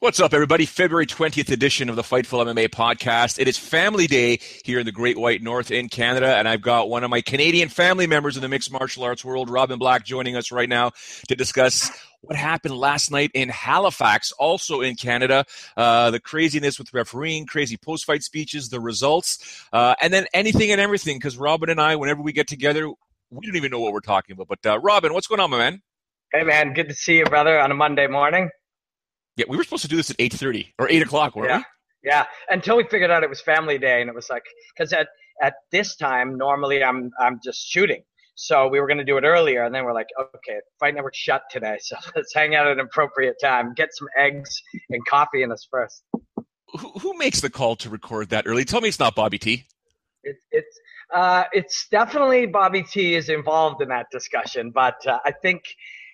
What's up, everybody? February 20th edition of the Fightful MMA podcast. It is family day here in the Great White North in Canada, and I've got one of my Canadian family members in the mixed martial arts world, Robin Black, joining us right now to discuss what happened last night in Halifax, also in Canada. Uh, the craziness with refereeing, crazy post fight speeches, the results, uh, and then anything and everything. Because Robin and I, whenever we get together, we don't even know what we're talking about. But uh, Robin, what's going on, my man? Hey, man. Good to see you, brother, on a Monday morning. Yeah, we were supposed to do this at eight thirty or eight o'clock, weren't yeah. we? Yeah, until we figured out it was family day, and it was like because at at this time normally I'm I'm just shooting, so we were going to do it earlier, and then we're like, okay, Fight Network shut today, so let's hang out at an appropriate time, get some eggs and coffee in us first. Who, who makes the call to record that early? Tell me it's not Bobby T. It, it's uh, it's definitely Bobby T is involved in that discussion, but uh, I think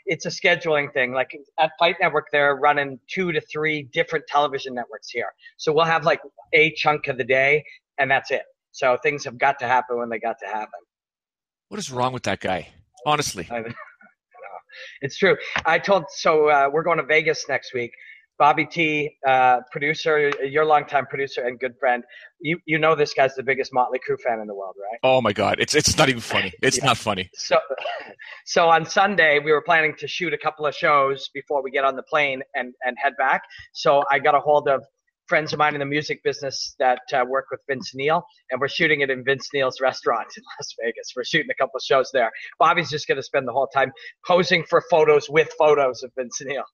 it's a scheduling thing. Like at Fight Network, they're running two to three different television networks here. So we'll have like a chunk of the day, and that's it. So things have got to happen when they got to happen. What is wrong with that guy? Honestly, it's true. I told so uh, we're going to Vegas next week. Bobby T, uh, producer, your longtime producer and good friend. You you know this guy's the biggest Motley Crue fan in the world, right? Oh my God, it's it's not even funny. It's yeah. not funny. So, so on Sunday we were planning to shoot a couple of shows before we get on the plane and and head back. So I got a hold of friends of mine in the music business that uh, work with Vince Neil, and we're shooting it in Vince Neil's restaurant in Las Vegas. We're shooting a couple of shows there. Bobby's just going to spend the whole time posing for photos with photos of Vince Neil.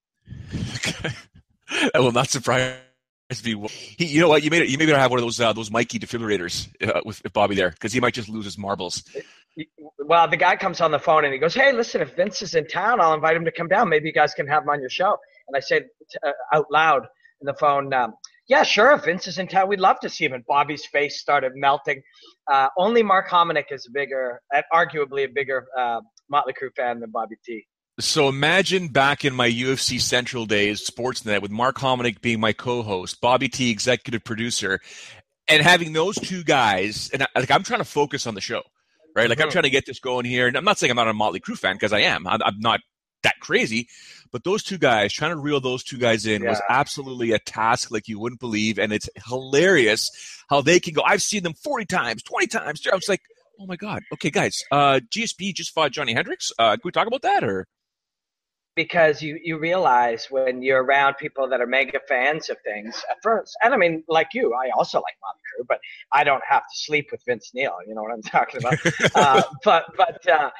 that will not surprise me. He, you know what? You it. You maybe have one of those uh, those Mikey defibrillators uh, with, with Bobby there because he might just lose his marbles. Well, the guy comes on the phone and he goes, "Hey, listen, if Vince is in town, I'll invite him to come down. Maybe you guys can have him on your show." And I said uh, out loud in the phone, um, "Yeah, sure. If Vince is in town, we'd love to see him." And Bobby's face started melting. Uh, only Mark Hominick is bigger, arguably a bigger uh, Motley Crue fan than Bobby T. So imagine back in my UFC Central days, Sportsnet, with Mark Hominick being my co-host, Bobby T, executive producer, and having those two guys. And I, like I'm trying to focus on the show, right? Like I'm trying to get this going here. And I'm not saying I'm not a Motley Crue fan because I am. I'm, I'm, not that crazy, but those two guys trying to reel those two guys in yeah. was absolutely a task like you wouldn't believe, and it's hilarious how they can go. I've seen them 40 times, 20 times. I was like, oh my god. Okay, guys, uh, GSP just fought Johnny Hendricks. Uh, can we talk about that or? Because you you realize when you're around people that are mega fans of things at first, and I mean, like you, I also like Motley Crue, but I don't have to sleep with Vince Neil. You know what I'm talking about? uh, but but uh,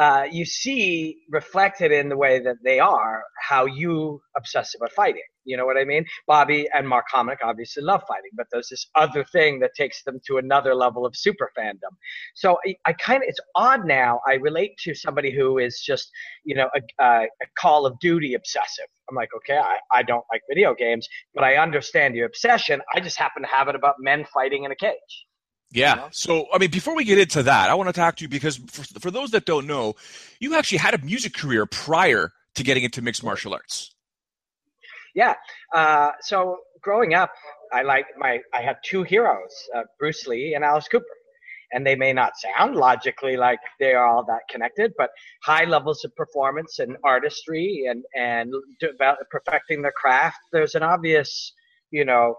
uh, you see reflected in the way that they are how you obsess about fighting. You know what I mean? Bobby and Mark Hominick obviously love fighting, but there's this other thing that takes them to another level of super fandom. So I, I kind of, it's odd now. I relate to somebody who is just, you know, a, a, a Call of Duty obsessive. I'm like, okay, I, I don't like video games, but I understand your obsession. I just happen to have it about men fighting in a cage. Yeah. You know? So, I mean, before we get into that, I want to talk to you because for, for those that don't know, you actually had a music career prior to getting into mixed martial arts yeah. Uh, so growing up, I like my I had two heroes, uh, Bruce Lee and Alice Cooper. And they may not sound logically like they are all that connected, but high levels of performance and artistry and and develop, perfecting the craft. There's an obvious, you know,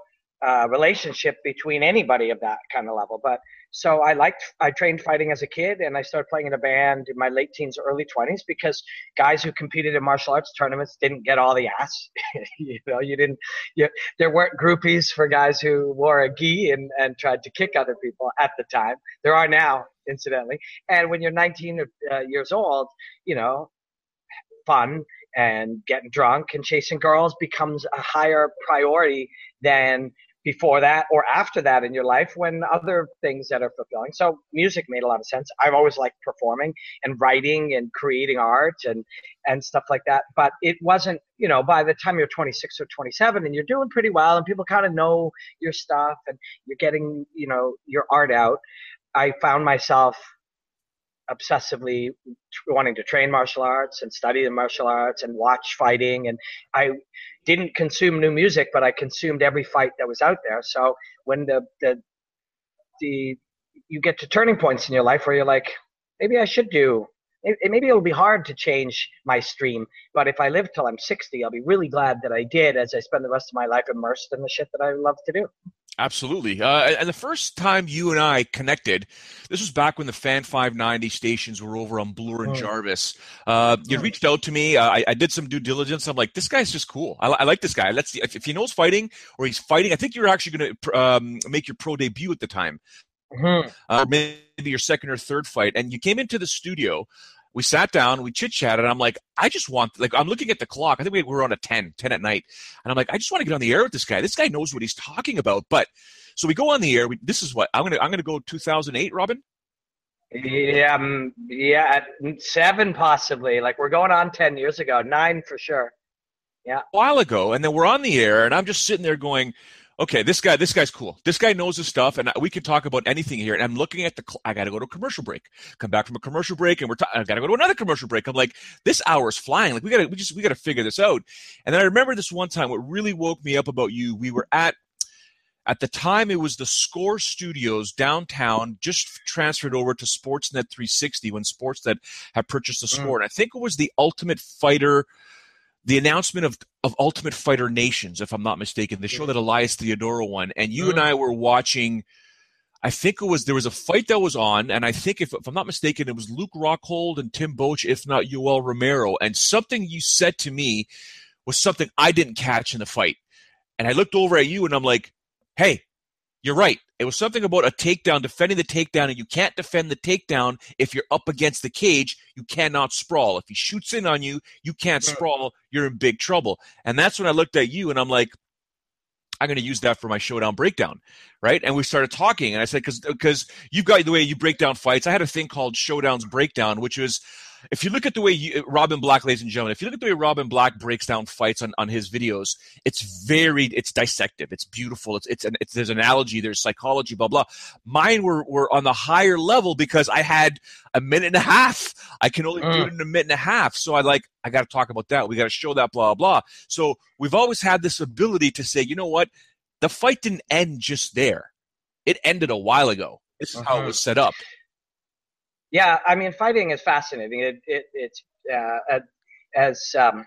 uh, relationship between anybody of that kind of level. But so I liked, I trained fighting as a kid and I started playing in a band in my late teens, early 20s because guys who competed in martial arts tournaments didn't get all the ass. you know, you didn't, you, there weren't groupies for guys who wore a gi and, and tried to kick other people at the time. There are now, incidentally. And when you're 19 uh, years old, you know, fun and getting drunk and chasing girls becomes a higher priority than before that or after that in your life when other things that are fulfilling. So music made a lot of sense. I've always liked performing and writing and creating art and and stuff like that. But it wasn't, you know, by the time you're 26 or 27 and you're doing pretty well and people kind of know your stuff and you're getting, you know, your art out, I found myself obsessively wanting to train martial arts and study the martial arts and watch fighting and I didn't consume new music but I consumed every fight that was out there. So when the the the you get to turning points in your life where you're like maybe I should do maybe it'll be hard to change my stream but if I live till I'm 60 I'll be really glad that I did as I spend the rest of my life immersed in the shit that I love to do Absolutely. Uh, and the first time you and I connected, this was back when the Fan 590 stations were over on Bloor and oh. Jarvis. Uh, you oh. reached out to me. Uh, I, I, did some due diligence. I'm like, this guy's just cool. I, I like this guy. Let's see if, if, he knows fighting or he's fighting. I think you're actually going to um, make your pro debut at the time. Mm-hmm. Uh, maybe your second or third fight. And you came into the studio we sat down, we chit chatted. and I'm like, I just want, like, I'm looking at the clock. I think we were on a 10, 10 at night. And I'm like, I just want to get on the air with this guy. This guy knows what he's talking about. But so we go on the air. We, this is what I'm going to, I'm going to go 2008, Robin. Yeah, um, yeah, seven possibly. Like we're going on 10 years ago, nine for sure. Yeah. A while ago. And then we're on the air and I'm just sitting there going, okay, this guy, this guy's cool. This guy knows his stuff, and we can talk about anything here. And I'm looking at the, I got to go to a commercial break. Come back from a commercial break, and we're, ta- I got to go to another commercial break. I'm like, this hour is flying. Like we got to, we just, we got to figure this out. And then I remember this one time. What really woke me up about you, we were at. At the time, it was the Score Studios downtown, just transferred over to Sportsnet 360 when Sportsnet had purchased the mm. Score. Mm. And I think it was the Ultimate Fighter the announcement of of Ultimate Fighter Nations, if I'm not mistaken, the show that Elias Theodorou won, and you and mm. I were watching. I think it was there was a fight that was on, and I think if, if I'm not mistaken, it was Luke Rockhold and Tim Boetsch, if not Yoel Romero. And something you said to me was something I didn't catch in the fight, and I looked over at you and I'm like, "Hey, you're right. It was something about a takedown, defending the takedown, and you can't defend the takedown if you're up against the cage. You cannot sprawl. If he shoots in on you, you can't sprawl. You're in big trouble. And that's when I looked at you and I'm like, I'm going to use that for my showdown breakdown, right? And we started talking, and I said, because because you've got the way you break down fights. I had a thing called Showdowns Breakdown, which was if you look at the way you, Robin Black, ladies and gentlemen, if you look at the way Robin Black breaks down fights on, on his videos, it's very, it's dissective, it's beautiful, it's it's, an, it's there's analogy, there's psychology, blah blah. Mine were were on the higher level because I had a minute and a half. I can only mm. do it in a minute and a half, so I like I got to talk about that. We got to show that, blah blah. So we've always had this ability to say, you know what, the fight didn't end just there; it ended a while ago. This is uh-huh. how it uh-huh. was set up. Yeah, I mean, fighting is fascinating. It, it it's uh, as um,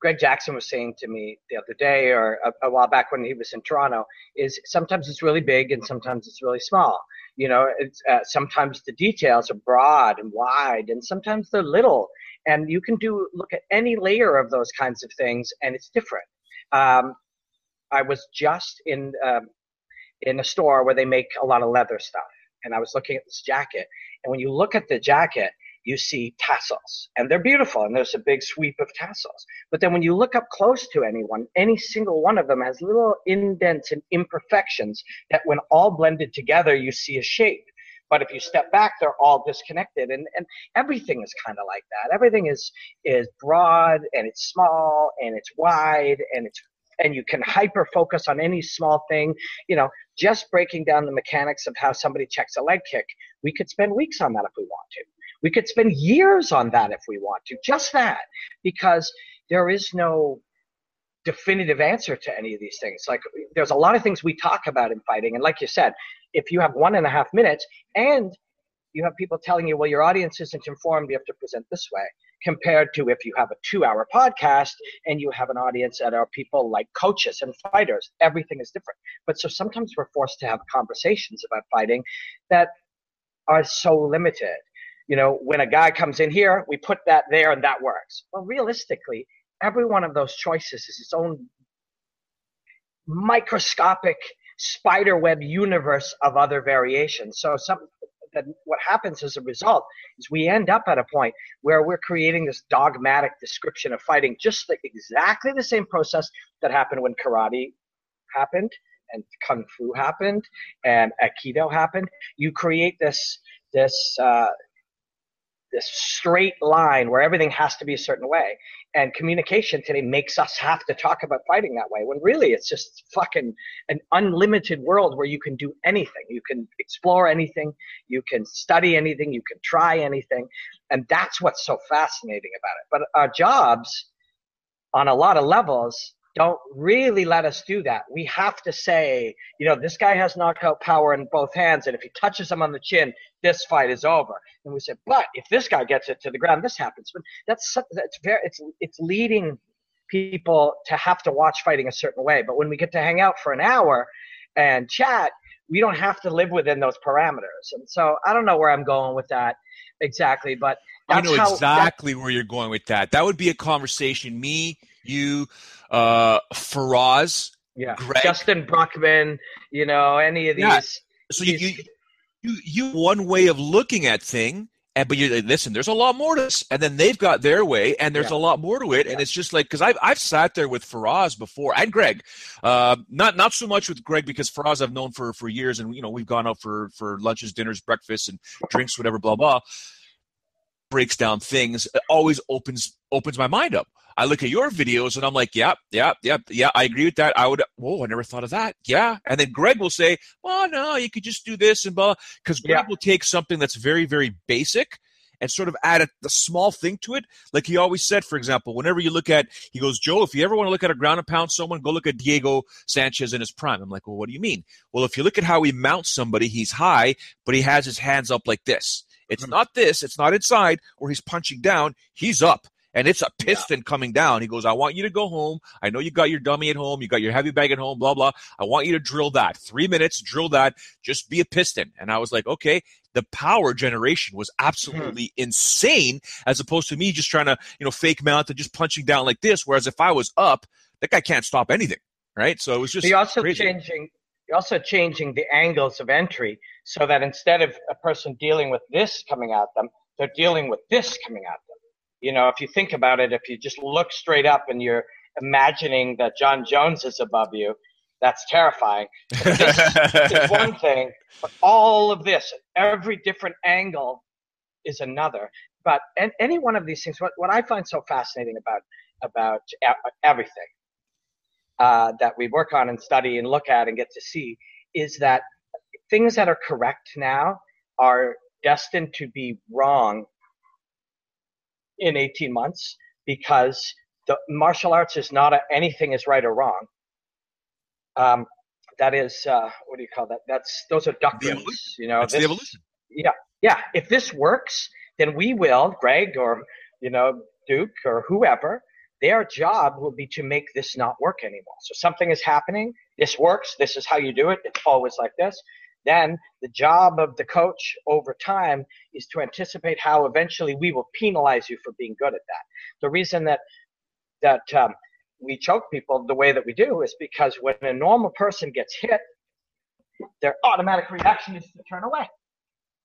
Greg Jackson was saying to me the other day, or a, a, while back when he was in Toronto, is sometimes it's really big and sometimes it's really small. You know, uh, sometimes the details are broad and wide, and sometimes they're little. And you can do look at any layer of those kinds of things, and it's different. Um, I was just in um, in a store where they make a lot of leather stuff, and I was looking at this jacket, and when you look at the jacket, you see tassels and they're beautiful and there's a big sweep of tassels. But then when you look up close to anyone, any single one of them has little indents and imperfections that when all blended together, you see a shape. But if you step back, they're all disconnected. And, and everything is kind of like that. Everything is, is broad and it's small and it's wide and it's and you can hyper focus on any small thing. You know, just breaking down the mechanics of how somebody checks a leg kick, we could spend weeks on that if we want to. We could spend years on that if we want to. Just that, because there is no definitive answer to any of these things. Like there's a lot of things we talk about in fighting, and like you said, if you have one and a half minutes and you have people telling you, well, your audience isn't informed, you have to present this way. compared to if you have a two hour podcast and you have an audience that are people like coaches and fighters. Everything is different. But so sometimes we're forced to have conversations about fighting that are so limited. You know, when a guy comes in here, we put that there and that works. Well, realistically, every one of those choices is its own microscopic spider web universe of other variations. So some that what happens as a result is we end up at a point where we're creating this dogmatic description of fighting, just like exactly the same process that happened when karate happened and kung fu happened and aikido happened. You create this this uh, this straight line where everything has to be a certain way. And communication today makes us have to talk about fighting that way when really it's just fucking an unlimited world where you can do anything. You can explore anything, you can study anything, you can try anything. And that's what's so fascinating about it. But our jobs on a lot of levels don't really let us do that. We have to say, you know, this guy has knockout power in both hands, and if he touches him on the chin, this fight is over. And we say, but if this guy gets it to the ground, this happens. But that's that's very it's it's leading people to have to watch fighting a certain way. But when we get to hang out for an hour and chat, we don't have to live within those parameters. And so I don't know where I'm going with that exactly, but I know exactly where you're going with that. That would be a conversation me you, uh, Firas, yeah, Greg. Justin Bruckman, you know, any of these. Yeah. So you, you, you, you, one way of looking at thing, and but you listen. There's a lot more to this, and then they've got their way, and there's yeah. a lot more to it, yeah. and it's just like because I've I've sat there with Firas before and Greg, uh, not not so much with Greg because Firas I've known for for years, and you know we've gone out for for lunches, dinners, breakfasts, and drinks, whatever, blah blah. Breaks down things, it always opens opens my mind up. I look at your videos and I'm like, yeah, yeah, yeah, yeah, I agree with that. I would, oh, I never thought of that. Yeah. And then Greg will say, well, no, you could just do this and blah. Because Greg yeah. will take something that's very, very basic and sort of add a, a, small thing to it. Like he always said, for example, whenever you look at, he goes, Joe, if you ever want to look at a ground and pound someone, go look at Diego Sanchez in his prime. I'm like, well, what do you mean? Well, if you look at how he mounts somebody, he's high, but he has his hands up like this. It's mm-hmm. not this, it's not inside where he's punching down, he's up and it's a piston yeah. coming down. He goes, I want you to go home. I know you got your dummy at home. You got your heavy bag at home, blah, blah. I want you to drill that. Three minutes, drill that. Just be a piston. And I was like, okay. The power generation was absolutely mm-hmm. insane as opposed to me just trying to, you know, fake mount and just punching down like this. Whereas if I was up, that guy can't stop anything. Right. So it was just he also crazy. changing you're also changing the angles of entry so that instead of a person dealing with this coming at them, they're dealing with this coming at them. You know, if you think about it, if you just look straight up and you're imagining that Jon Jones is above you, that's terrifying. This is one thing, but all of this, every different angle is another. But and any one of these things, what, what I find so fascinating about about everything uh, that we work on and study and look at and get to see is that things that are correct now are destined to be wrong in 18 months because the martial arts is not a, anything is right or wrong. Um, that is uh, what do you call that? That's those are doctrines. You know, That's this, the evolution. Yeah, yeah. If this works, then we will, Greg or you know Duke or whoever. Their job will be to make this not work anymore. So something is happening. This works. This is how you do it. It's always like this. Then the job of the coach over time is to anticipate how eventually we will penalize you for being good at that. The reason that that um, we choke people the way that we do is because when a normal person gets hit, their automatic reaction is to turn away.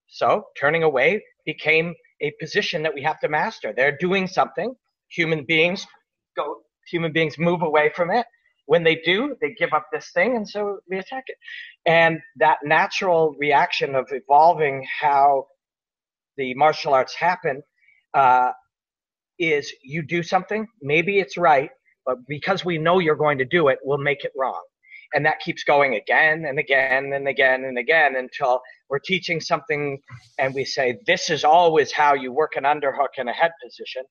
So turning away became a position that we have to master. They're doing something. Human beings go. Human beings move away from it when they do, they give up this thing, and so we attack it. And that natural reaction of evolving how the martial arts happen uh, is you do something, maybe it's right, but because we know you're going to do it, we'll make it wrong. And that keeps going again and again and again and again until we're teaching something and we say, this is always how you work an underhook in a head position.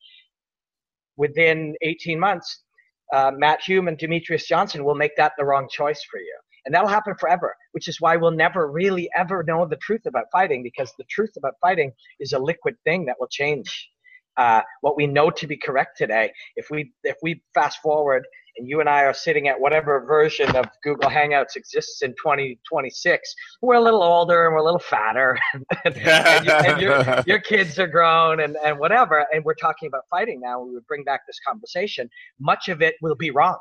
Within 18 months, uh, Matt Hume and Demetrious Johnson will make that the wrong choice for you. And that'll happen forever, which is why we'll never really ever know the truth about fighting because the truth about fighting is a liquid thing that will change uh, what we know to be correct today. If we if we fast forward and you and I are sitting at whatever version of Google Hangouts exists in 2026, we're a little older and we're a little fatter, and, and, you, and your, your kids are grown and, and whatever, and we're talking about fighting now. We would bring back this conversation. Much of it will be wrong,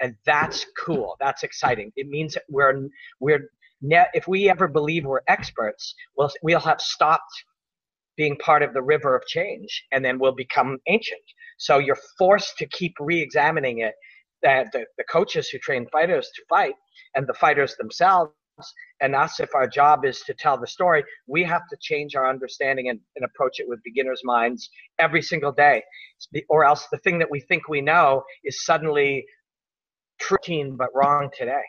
and that's cool. That's exciting. It means that we're we're if we ever believe we're experts, we'll we'll have stopped being part of the river of change, and then we'll become ancient. So you're forced to keep re-examining it. That the, the coaches who train fighters to fight, and the fighters themselves, and us, if our job is to tell the story, we have to change our understanding and, and approach it with beginners' minds every single day, or else the thing that we think we know is suddenly true but wrong today.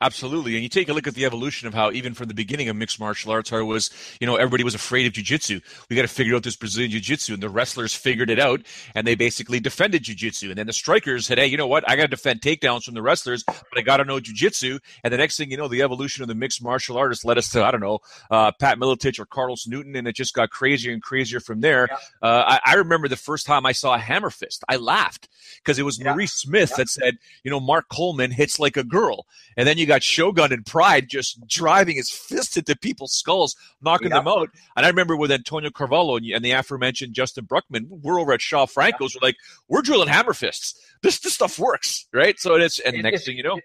Absolutely. And you take a look at the evolution of how even from the beginning of mixed martial arts, how it was, you know, everybody was afraid of jiu-jitsu. We got to figure out this Brazilian jiu-jitsu and the wrestlers figured it out and they basically defended jiu-jitsu. And then the strikers said, Hey, you know what? I got to defend takedowns from the wrestlers, but I got to know jiu-jitsu. And the next thing you know, the evolution of the mixed martial artists led us to, I don't know, uh, Pat Miletich or Carlos Newton. And it just got crazier and crazier from there. Yeah. Uh, I, I, remember the first time I saw a hammer fist, I laughed because it was yeah. Maurice Smith yeah. that said, you know, Mark Coleman hits like a girl. And then you got Shogun and Pride just driving his fist into people's skulls, knocking yep. them out. And I remember with Antonio Carvalho and the aforementioned Justin Bruckman, we're over at Shaw Franco's. Yep. We're like, we're drilling hammer fists. This this stuff works, right? So it's and it, next thing you know.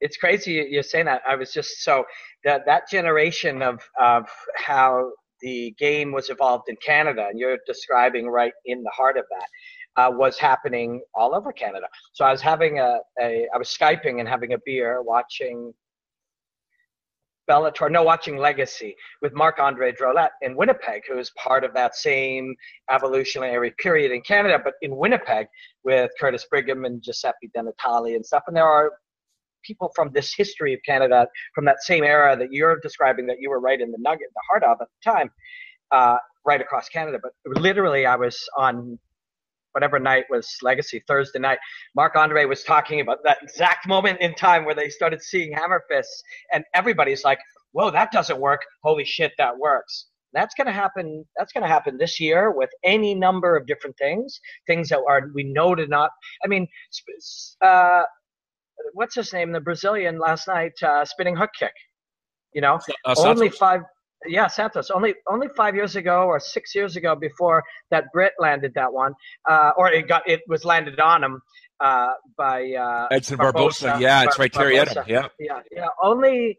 it's crazy you're saying that. I was just so that that generation of of how the game was evolved in Canada, and you're describing right in the heart of that uh, was happening all over Canada. So I was having a, a I was skyping and having a beer, watching Bellator, no, watching Legacy with Marc Andre Drolet in Winnipeg, who is part of that same evolutionary period in Canada, but in Winnipeg with Curtis Brigham and Giuseppe De Natale and stuff. And there are people from this history of Canada, from that same era that you're describing, that you were right in the nugget, the heart of at the time, uh, right across Canada. But literally, I was on whatever night was Legacy Thursday night, Mark Andre was talking about that exact moment in time where they started seeing hammer fists, and everybody's like, "Whoa, that doesn't work! Holy shit, that works!" That's going to happen. That's going to happen this year with any number of different things. Things that are we know to not. I mean, uh, what's his name? The Brazilian last night uh, spinning hook kick. You know, uh, only five yeah, Santos. Only only five years ago or six years ago, before that Brit landed that one, uh, or it got it was landed on him uh, by uh, Edson Barboza. Barboza. Yeah, it's right, Terry Etim. Yeah, yeah, yeah. Only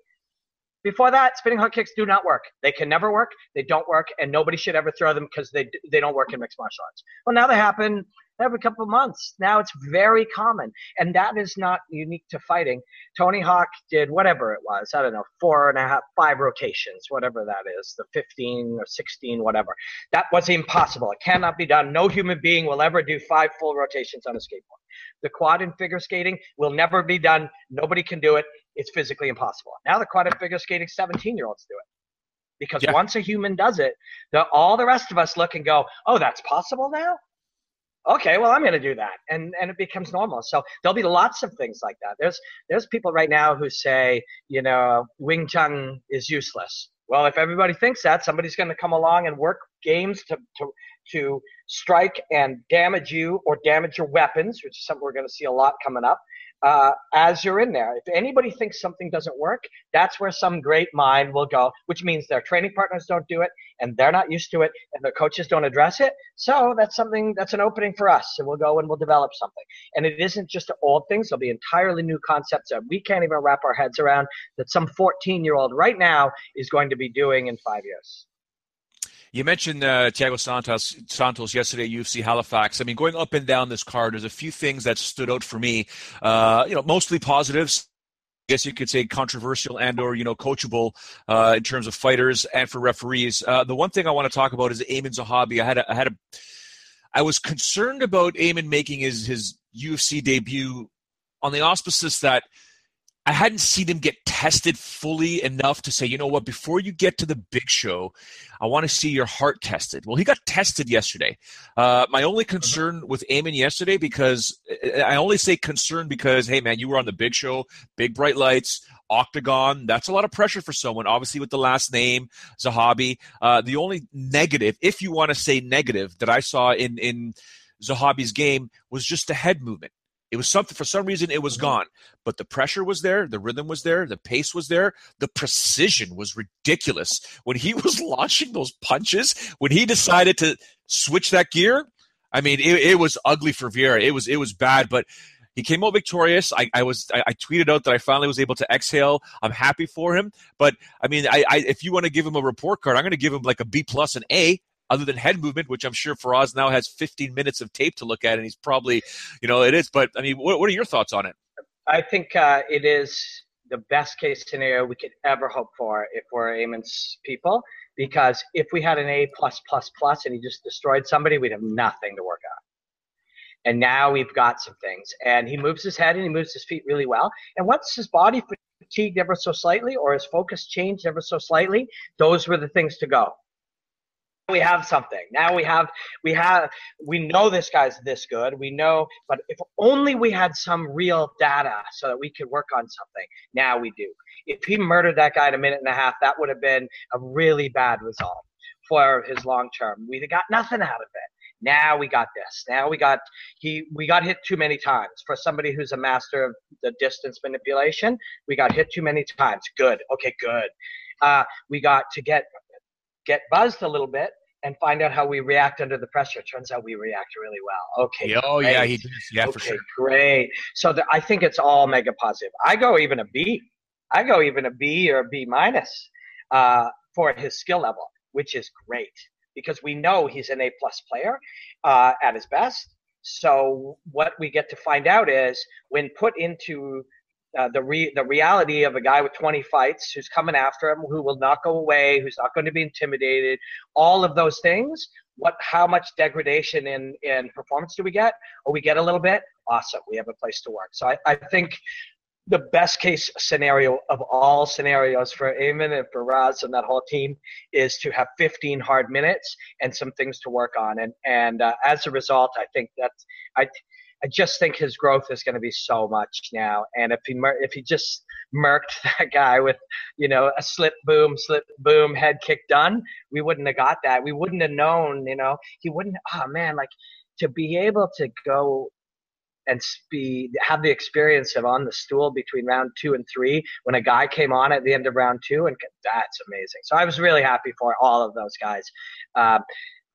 before that, spinning hook kicks do not work. They can never work. They don't work, and nobody should ever throw them because they they don't work in mixed martial arts. Well, now they happen every couple of months. Now it's very common, and that is not unique to fighting. Tony Hawk did whatever it was. I don't know, four and a half, five rotations, whatever that is, the 15 or 16, whatever. That was impossible. It cannot be done. No human being will ever do five full rotations on a skateboard. The quad in figure skating will never be done. Nobody can do it. It's physically impossible. Now the quad in figure skating, 17 year olds do it because yeah. once a human does it, the, all the rest of us look and go, "Oh, that's possible now." Okay, well, I'm going to do that, and and it becomes normal. So there'll be lots of things like that. There's there's people right now who say, you know, Wing Chun is useless. Well, if everybody thinks that, somebody's going to come along and work games to to to strike and damage you or damage your weapons, which is something we're going to see a lot coming up uh, as you're in there. If anybody thinks something doesn't work, that's where some great mind will go, which means their training partners don't do it and they're not used to it and their coaches don't address it. So that's something that's an opening for us. And we'll go and we'll develop something. And it isn't just old things, there'll be entirely new concepts that we can't even wrap our heads around that some 14 year old right now is going to be doing in five years. You mentioned uh, Thiago Santos Santos yesterday UFC Halifax. I mean, going up and down this card, there's a few things that stood out for me. Uh, you know, mostly positives. I guess you could say controversial and or you know coachable uh, in terms of fighters and for referees. Uh, the one thing I want to talk about is Aiemann Zahabi. I had a, I had a I was concerned about Aiemann making his his UFC debut on the auspices that I hadn't seen him get tested fully enough to say, you know what, before you get to the big show, I want to see your heart tested. Well, he got tested yesterday. Uh, my only mm-hmm. concern with Aiemann yesterday, because I only say concern because, hey, man, you were on the big show, big bright lights, octagon. That's a lot of pressure for someone, obviously, with the last name, Zahabi. Uh, the only negative, if you want to say negative, that I saw in, in Zahabi's game was just the head movement. It was something for some reason it was mm-hmm. gone, but the pressure was there, the rhythm was there, the pace was there, the precision was ridiculous when he was launching those punches. When he decided to switch that gear, I mean, it, it was ugly for Vieira. It was it was bad, but he came out victorious. I, I was I, I, tweeted out that I finally was able to exhale. I'm happy for him. But I mean, I, I if you want to give him a report card, I'm going to give him like a B plus and A other than head movement, which I'm sure Firas now has 15 minutes of tape to look at, and he's probably, you know, it is. But I mean, what, what are your thoughts on it? I think uh, it is the best case scenario we could ever hope for if we're Aiemann's people. Because if we had an A plus plus plus and he just destroyed somebody, we'd have nothing to work on. And now we've got some things. And he moves his head and he moves his feet really well. And once his body fatigued ever so slightly or his focus changed ever so slightly, those were the things to go we have something. Now we have we have we know this guy's this good. We know but if only we had some real data so that we could work on something now we do. If he murdered that guy in a minute and a half that would have been a really bad result for his long term we got nothing out of it. Now we got this. Now we got he we got hit too many times. For somebody who's a master of the distance manipulation we got hit too many times. Good. Okay good. Uh, we got to get get buzzed a little bit and find out how we react under the pressure. Turns out we react really well. Okay. Oh great. yeah, he does. Yeah, okay, for sure. Great. So the, I think it's all mega positive. I go even a B. I go even a B or a B minus uh, for his skill level, which is great because we know he's an A plus player uh, at his best. So what we get to find out is when put into uh, the re- the reality of a guy with 20 fights who's coming after him, who will not go away, who's not going to be intimidated, all of those things. What, how much degradation in in performance do we get? Or we get a little bit. Awesome, we have a place to work. So I, I think the best case scenario of all scenarios for Aiemann and for Raz and that whole team is to have 15 hard minutes and some things to work on. And and uh, as a result, I think that's I I just think his growth is going to be so much now. And if he if he just murked that guy with, you know, a slip boom, slip boom, head kick done, we wouldn't have got that. We wouldn't have known, you know, he wouldn't. Oh man, like to be able to go and be have the experience of on the stool between round two and three when a guy came on at the end of round two, and that's amazing. So I was really happy for all of those guys. Uh,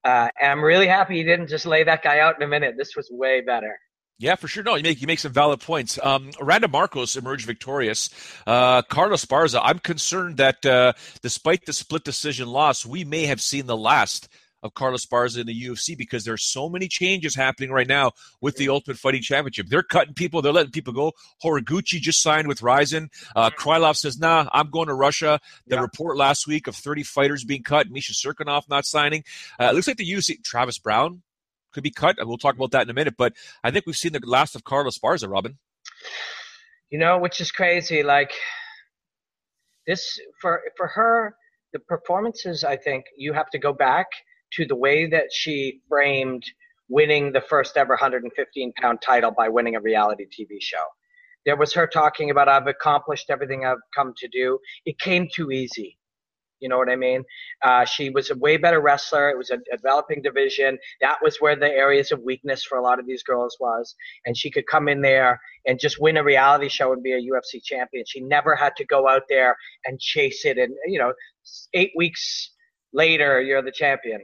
uh, and I'm really happy he didn't just lay that guy out in a minute. This was way better. Yeah, for sure. No, you make you make some valid points. Um, Randa Markos emerged victorious. Uh, Carla Esparza, I'm concerned that uh, despite the split decision loss, we may have seen the last of Carla Esparza in the UFC because there's so many changes happening right now with the Ultimate Fighting Championship. They're cutting people, they're letting people go. Horiguchi just signed with Rizin. Uh, Krylov says, "Nah, I'm going to Russia." The yeah. report last week of 30 fighters being cut, Misha Cirkunov not signing. Uh, it looks like the UFC. Travis Browne could be cut. We'll talk about that in a minute. But I think we've seen the last of Carla Esparza, Robin. You know, which is crazy. Like this for for her, the performances. I think you have to go back to the way that she framed winning the first ever 115 pound title by winning a reality TV show. There was her talking about I've accomplished everything I've come to do. It came too easy. You know what I mean? Uh, she was a way better wrestler. It was a, a developing division. That was where the areas of weakness for a lot of these girls was. And she could come in there and just win a reality show and be a UFC champion. She never had to go out there and chase it. And, you know, eight weeks later, you're the champion.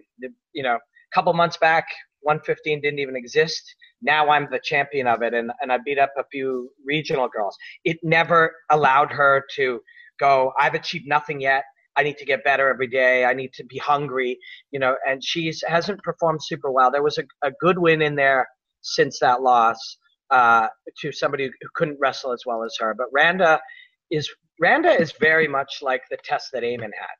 You know, a couple months back, 115 didn't even exist. Now I'm the champion of it. And, and I beat up a few regional girls. It never allowed her to go, I've achieved nothing yet. I need to get better every day. I need to be hungry, you know. And she's hasn't performed super well. There was a, a good win in there since that loss uh, to somebody who couldn't wrestle as well as her. But Randa is Randa is very much like the test that Aiemann had.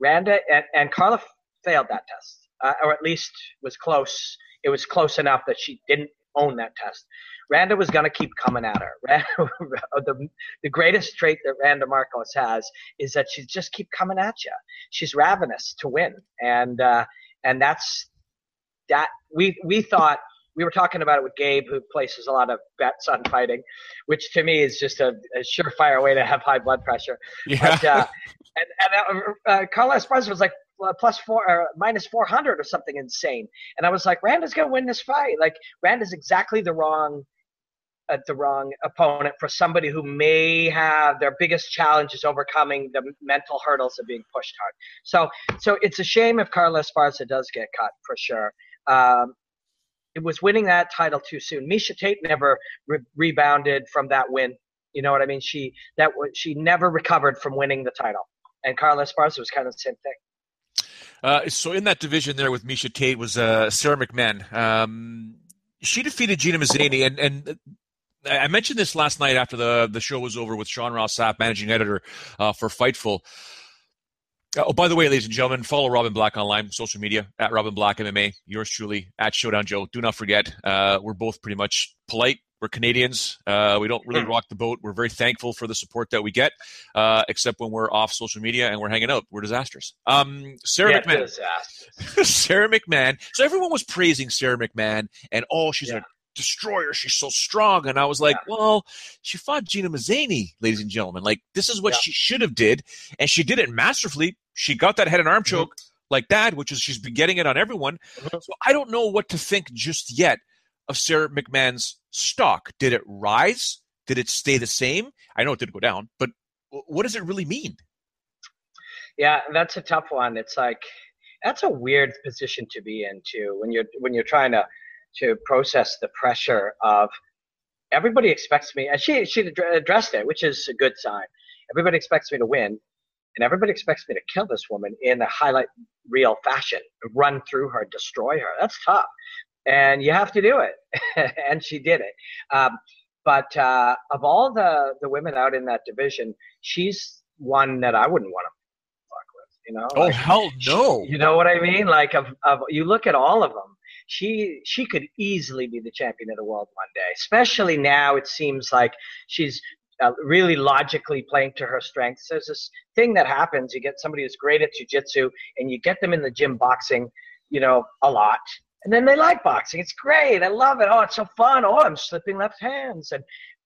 Randa and, and Carla failed that test, uh, or at least was close. It was close enough that she didn't own that test. Randa was going to keep coming at her. the, the greatest trait that Randa Markos has is that she just keep coming at you. She's ravenous to win, and uh, and that's that. We we thought we were talking about it with Gabe, who places a lot of bets on fighting, which to me is just a, a surefire way to have high blood pressure. Yeah. But, uh, and and uh, uh, Carla Esparza was like plus four or minus 400 or something insane. And I was like, Randa's going to win this fight. Like, Randa's exactly the wrong. Uh, the wrong opponent for somebody who may have their biggest challenge is overcoming the mental hurdles of being pushed hard. So, so it's a shame if Carla Esparza does get cut for sure. Um, it was winning that title too soon. Miesha Tate never re- rebounded from that win. You know what I mean? She that was she never recovered from winning the title, and Carla Esparza was kind of the same thing. Uh, so in that division there with Miesha Tate was uh, Sara McMann. Um, she defeated Gina Mazany, and and I mentioned this last night after the the show was over with Sean Ross Sapp, managing editor uh, for Fightful. Oh, by the way, ladies and gentlemen, follow Robin Black online, social media at Robin Black MMA. Yours truly at Showdown Joe. Do not forget, uh, we're both pretty much polite. We're Canadians. Uh, we don't really rock the boat. We're very thankful for the support that we get, uh, except when we're off social media and we're hanging out. We're disastrous. Um, Sara Yeah, McMahon. disastrous. Sara McMahon. So everyone was praising Sarah McMahon, and oh, she's Yeah. a destroyer. She's so strong. And I was like, well, she fought Gina Mazany, ladies and gentlemen. Like this is what Yeah. she should have did, and she did it masterfully. She got that head and arm Mm-hmm. choke like that, which is she's been getting it on everyone. Mhm. So I don't know what to think just yet of Sarah McMahon's stock. Did it rise? Did it stay the same? I know it didn't go down, but what does it really mean? Yeah, that's a tough one. It's like that's a weird position to be in too when you're when you're trying to to process the pressure of everybody expects me and she she addressed it, which is a good sign. Everybody expects me to win, and everybody expects me to kill this woman in a highlight reel fashion, run through her, destroy her. That's tough, and you have to do it, and she did it. Um, but uh, of all the the women out in that division, she's one that I wouldn't want to fuck with. You know? Oh Like, hell no! you know what I mean? Like of, of you look at all of them. She she could easily be the champion of the world one day. Especially now, it seems like she's uh, really logically playing to her strengths. There's this thing that happens: you get somebody who's great at jujitsu, and you get them in the gym boxing, you know, a lot, and then they like boxing. It's great. I love it. Oh, it's so fun. Oh, I'm slipping left hands and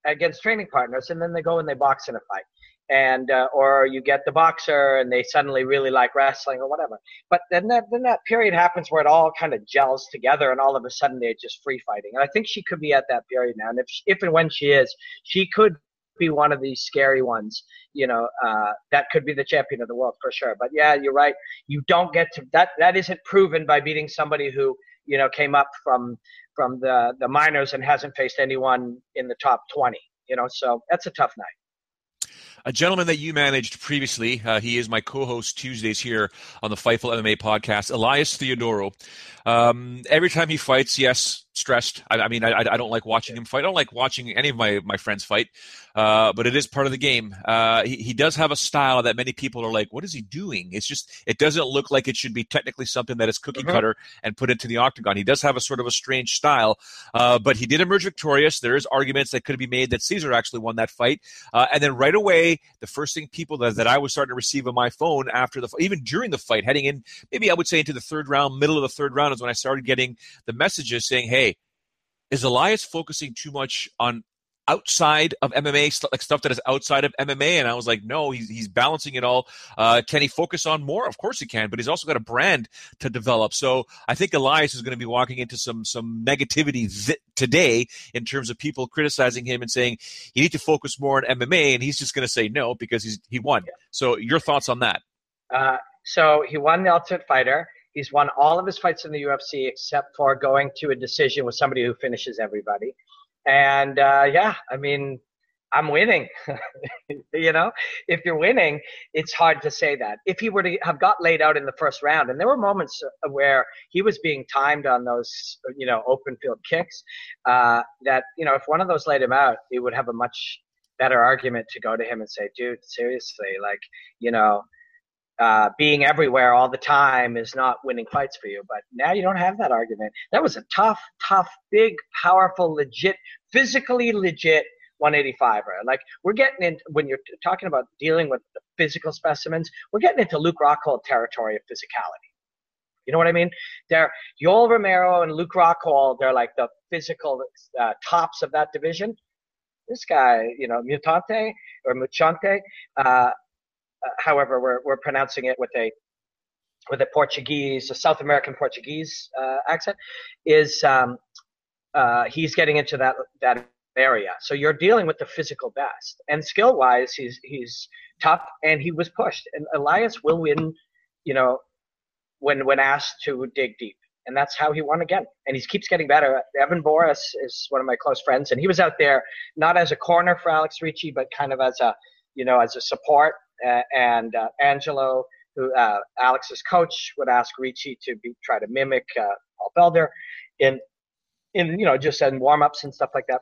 against training partners, and then they go and they box in a fight and uh, or you get the boxer and they suddenly really like wrestling or whatever. But then that then that period happens where it all kind of gels together, and all of a sudden they're just free fighting. And I think she could be at that period now. And if if and when she is, she could be one of these scary ones. You know, uh, that could be the champion of the world for sure. But yeah, you're right. You don't get to that. That isn't proven by beating somebody who you know came up from from the the minors and hasn't faced anyone in the top 20. You know, so that's a tough night. a gentleman that you managed previously. Uh, he is my co-host Tuesdays here on the Fightful MMA podcast, Elias Theodorou. Um, every time he fights, yes, stressed. I, I mean, I, I don't like watching him fight. I don't like watching any of my, my friends fight, uh, but it is part of the game. Uh, he, he does have a style that many people are like, what is he doing? It's just, it doesn't look like it should be technically something that is cookie Mhm. cutter and put into the octagon. He does have a sort of a strange style, uh, but he did emerge victorious. There is arguments that could be made that Cezar actually won that fight. Uh, and then right away, the first thing people that, that I was starting to receive on my phone after the, even during the fight, heading in, maybe I would say into the third round, middle of the third round is when I started getting the messages saying, Hey, is Elias focusing too much on outside of MMA, like stuff that is outside of MMA? And I was like, no, he's, he's balancing it all. Uh, can he focus on more? Of course he can, but he's also got a brand to develop. So I think Elias is going to be walking into some, some negativity th- today in terms of people criticizing him and saying, you need to focus more on MMA. And he's just going to say no because he's, he won. So your thoughts on that? Uh, so he won the Ultimate Fighter. He's won all of his fights in the UFC except for going to a decision with somebody who finishes everybody. And uh, yeah, I mean, I'm winning. you know, if you're winning, it's hard to say that. If he were to have got laid out in the first round, and there were moments uh, where he was being timed on those, you know, open field kicks, uh, that you know, if one of those laid him out, he would have a much better argument to go to him and say, dude, seriously, like, you know, uh, being everywhere all the time is not winning fights for you. But now you don't have that argument. That was a tough, tough, big, powerful, legit, physically legit 185 er Like we're getting into when you're talking about dealing with physical specimens, we're getting into Luke Rockhold territory of physicality. You know what I mean? They're Yoel Romero and Luke Rockhold. They're like the physical uh, tops of that division. This guy, you know, Mutante or Muchante, uh, however we're we're pronouncing it with a with a Portuguese, a South American Portuguese uh, accent, is um, uh, he's getting into that that area. So you're dealing with the physical best, and skill wise, he's he's tough, and he was pushed. And Elias will win, you know, when when asked to dig deep, and that's how he won again. And he keeps getting better. Evan Boris is one of my close friends, and he was out there not as a corner for Alex Ricci, but kind of as a you know as a support. And uh, Angelo, who uh, Alex's coach, would ask Ricci to be try to mimic uh, Paul Felder in in you know just in warm ups and stuff like that.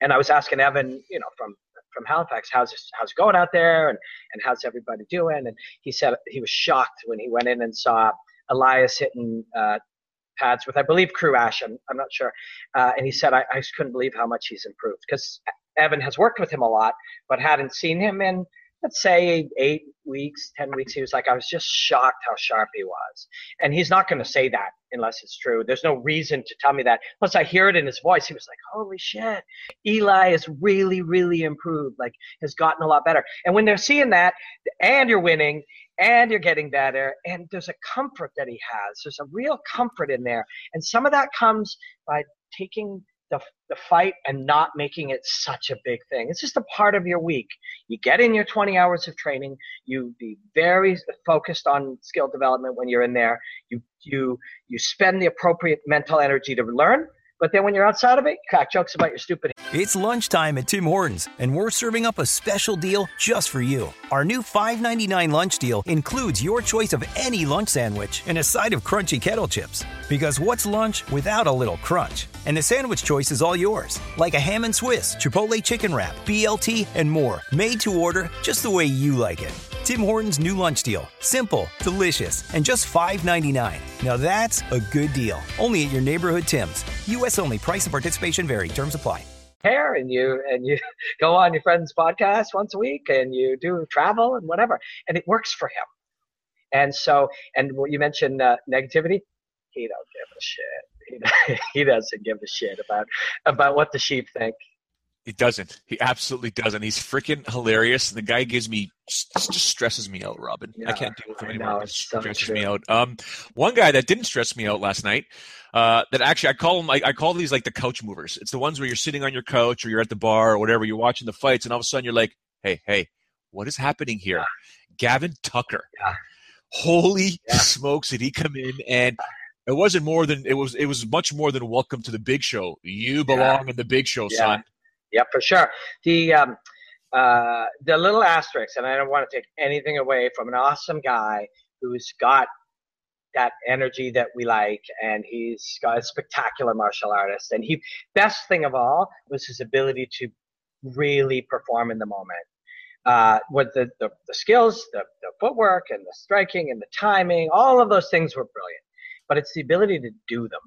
And I was asking Evan, you know, from from Halifax, how's how's it going out there, and and how's everybody doing? And he said he was shocked when he went in and saw Elias hitting uh, pads with, I believe, Crew Ash. I'm, I'm not sure. Uh, and he said, I, I just couldn't believe how much he's improved because Evan has worked with him a lot, but hadn't seen him in let's say eight weeks, 10 weeks, he was like, I was just shocked how sharp he was. And he's not going to say that unless it's true. There's no reason to tell me that. Plus, I hear it in his voice. He was like, holy shit, Eli has really, really improved, like, has gotten a lot better. And when they're seeing that, and you're winning, and you're getting better, and there's a comfort that he has. There's a real comfort in there. And some of that comes by taking the, the fight and not making it such a big thing. It's just a part of your week. You get in your 20 hours of training. You be very focused on skill development when you're in there. You you you spend the appropriate mental energy to learn. But then when you're outside of it, crack jokes about your stupid. It's lunchtime at Tim Hortons, and we're serving up a special deal just for you. Our new $5.99 lunch deal includes your choice of any lunch sandwich and a side of crunchy kettle chips. Because what's lunch without a little crunch? And the sandwich choice is all yours, like a ham and Swiss, Chipotle chicken wrap, BLT, and more, made to order just the way you like it. Tim Hortons new lunch deal. Simple, delicious, and just $5.99. Now that's a good deal. Only at your neighborhood Tim's. U.S. only. Price and participation vary. Terms apply. Hair and you and you go on your friend's podcast once a week and you do travel and whatever, and it works for him. And so, and you mentioned uh, negativity. He don't give a shit. He, he doesn't give a shit about about what the sheep think. He doesn't. He absolutely doesn't. He's freaking hilarious. The guy gives me just stresses me out, Robin. Yeah, I can't deal with him anymore. It stresses me out. Um, one guy that didn't stress me out last night. Uh, that actually I call them. I, I, call these like the couch movers. It's the ones where you're sitting on your couch or you're at the bar or whatever. You're watching the fights, and all of a sudden you're like, "Hey, hey, what is happening here?" Yeah. Gavin Tucker. Yeah. Holy smokes! Did he come in and it wasn't more than it was. It was much more than welcome to the big show. You belong in the big show, son. Yeah, for sure. The um, uh, the little asterisk, and I don't want to take anything away from an awesome guy who's got that energy that we like, and he's got a spectacular martial artist. And he, best thing of all, was his ability to really perform in the moment. Uh, with the, the, the skills, the, the footwork, and the striking, and the timing, all of those things were brilliant. But it's the ability to do them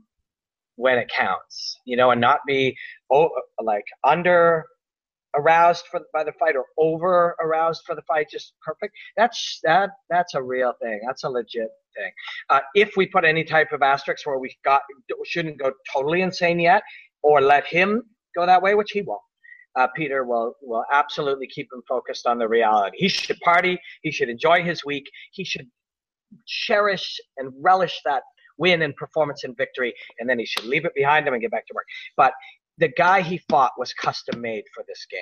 when it counts, you know, and not be oh, like under aroused for, by the fight or over aroused for the fight, just perfect. That's that that's a real thing. That's a legit thing. Uh, if we put any type of asterisk where we got shouldn't go totally insane yet, or let him go that way, which he won't. Uh, Peter will will absolutely keep him focused on the reality. He should party. He should enjoy his week. He should cherish and relish that win and performance and victory, and then he should leave it behind him and get back to work. But the guy he fought was custom made for this game.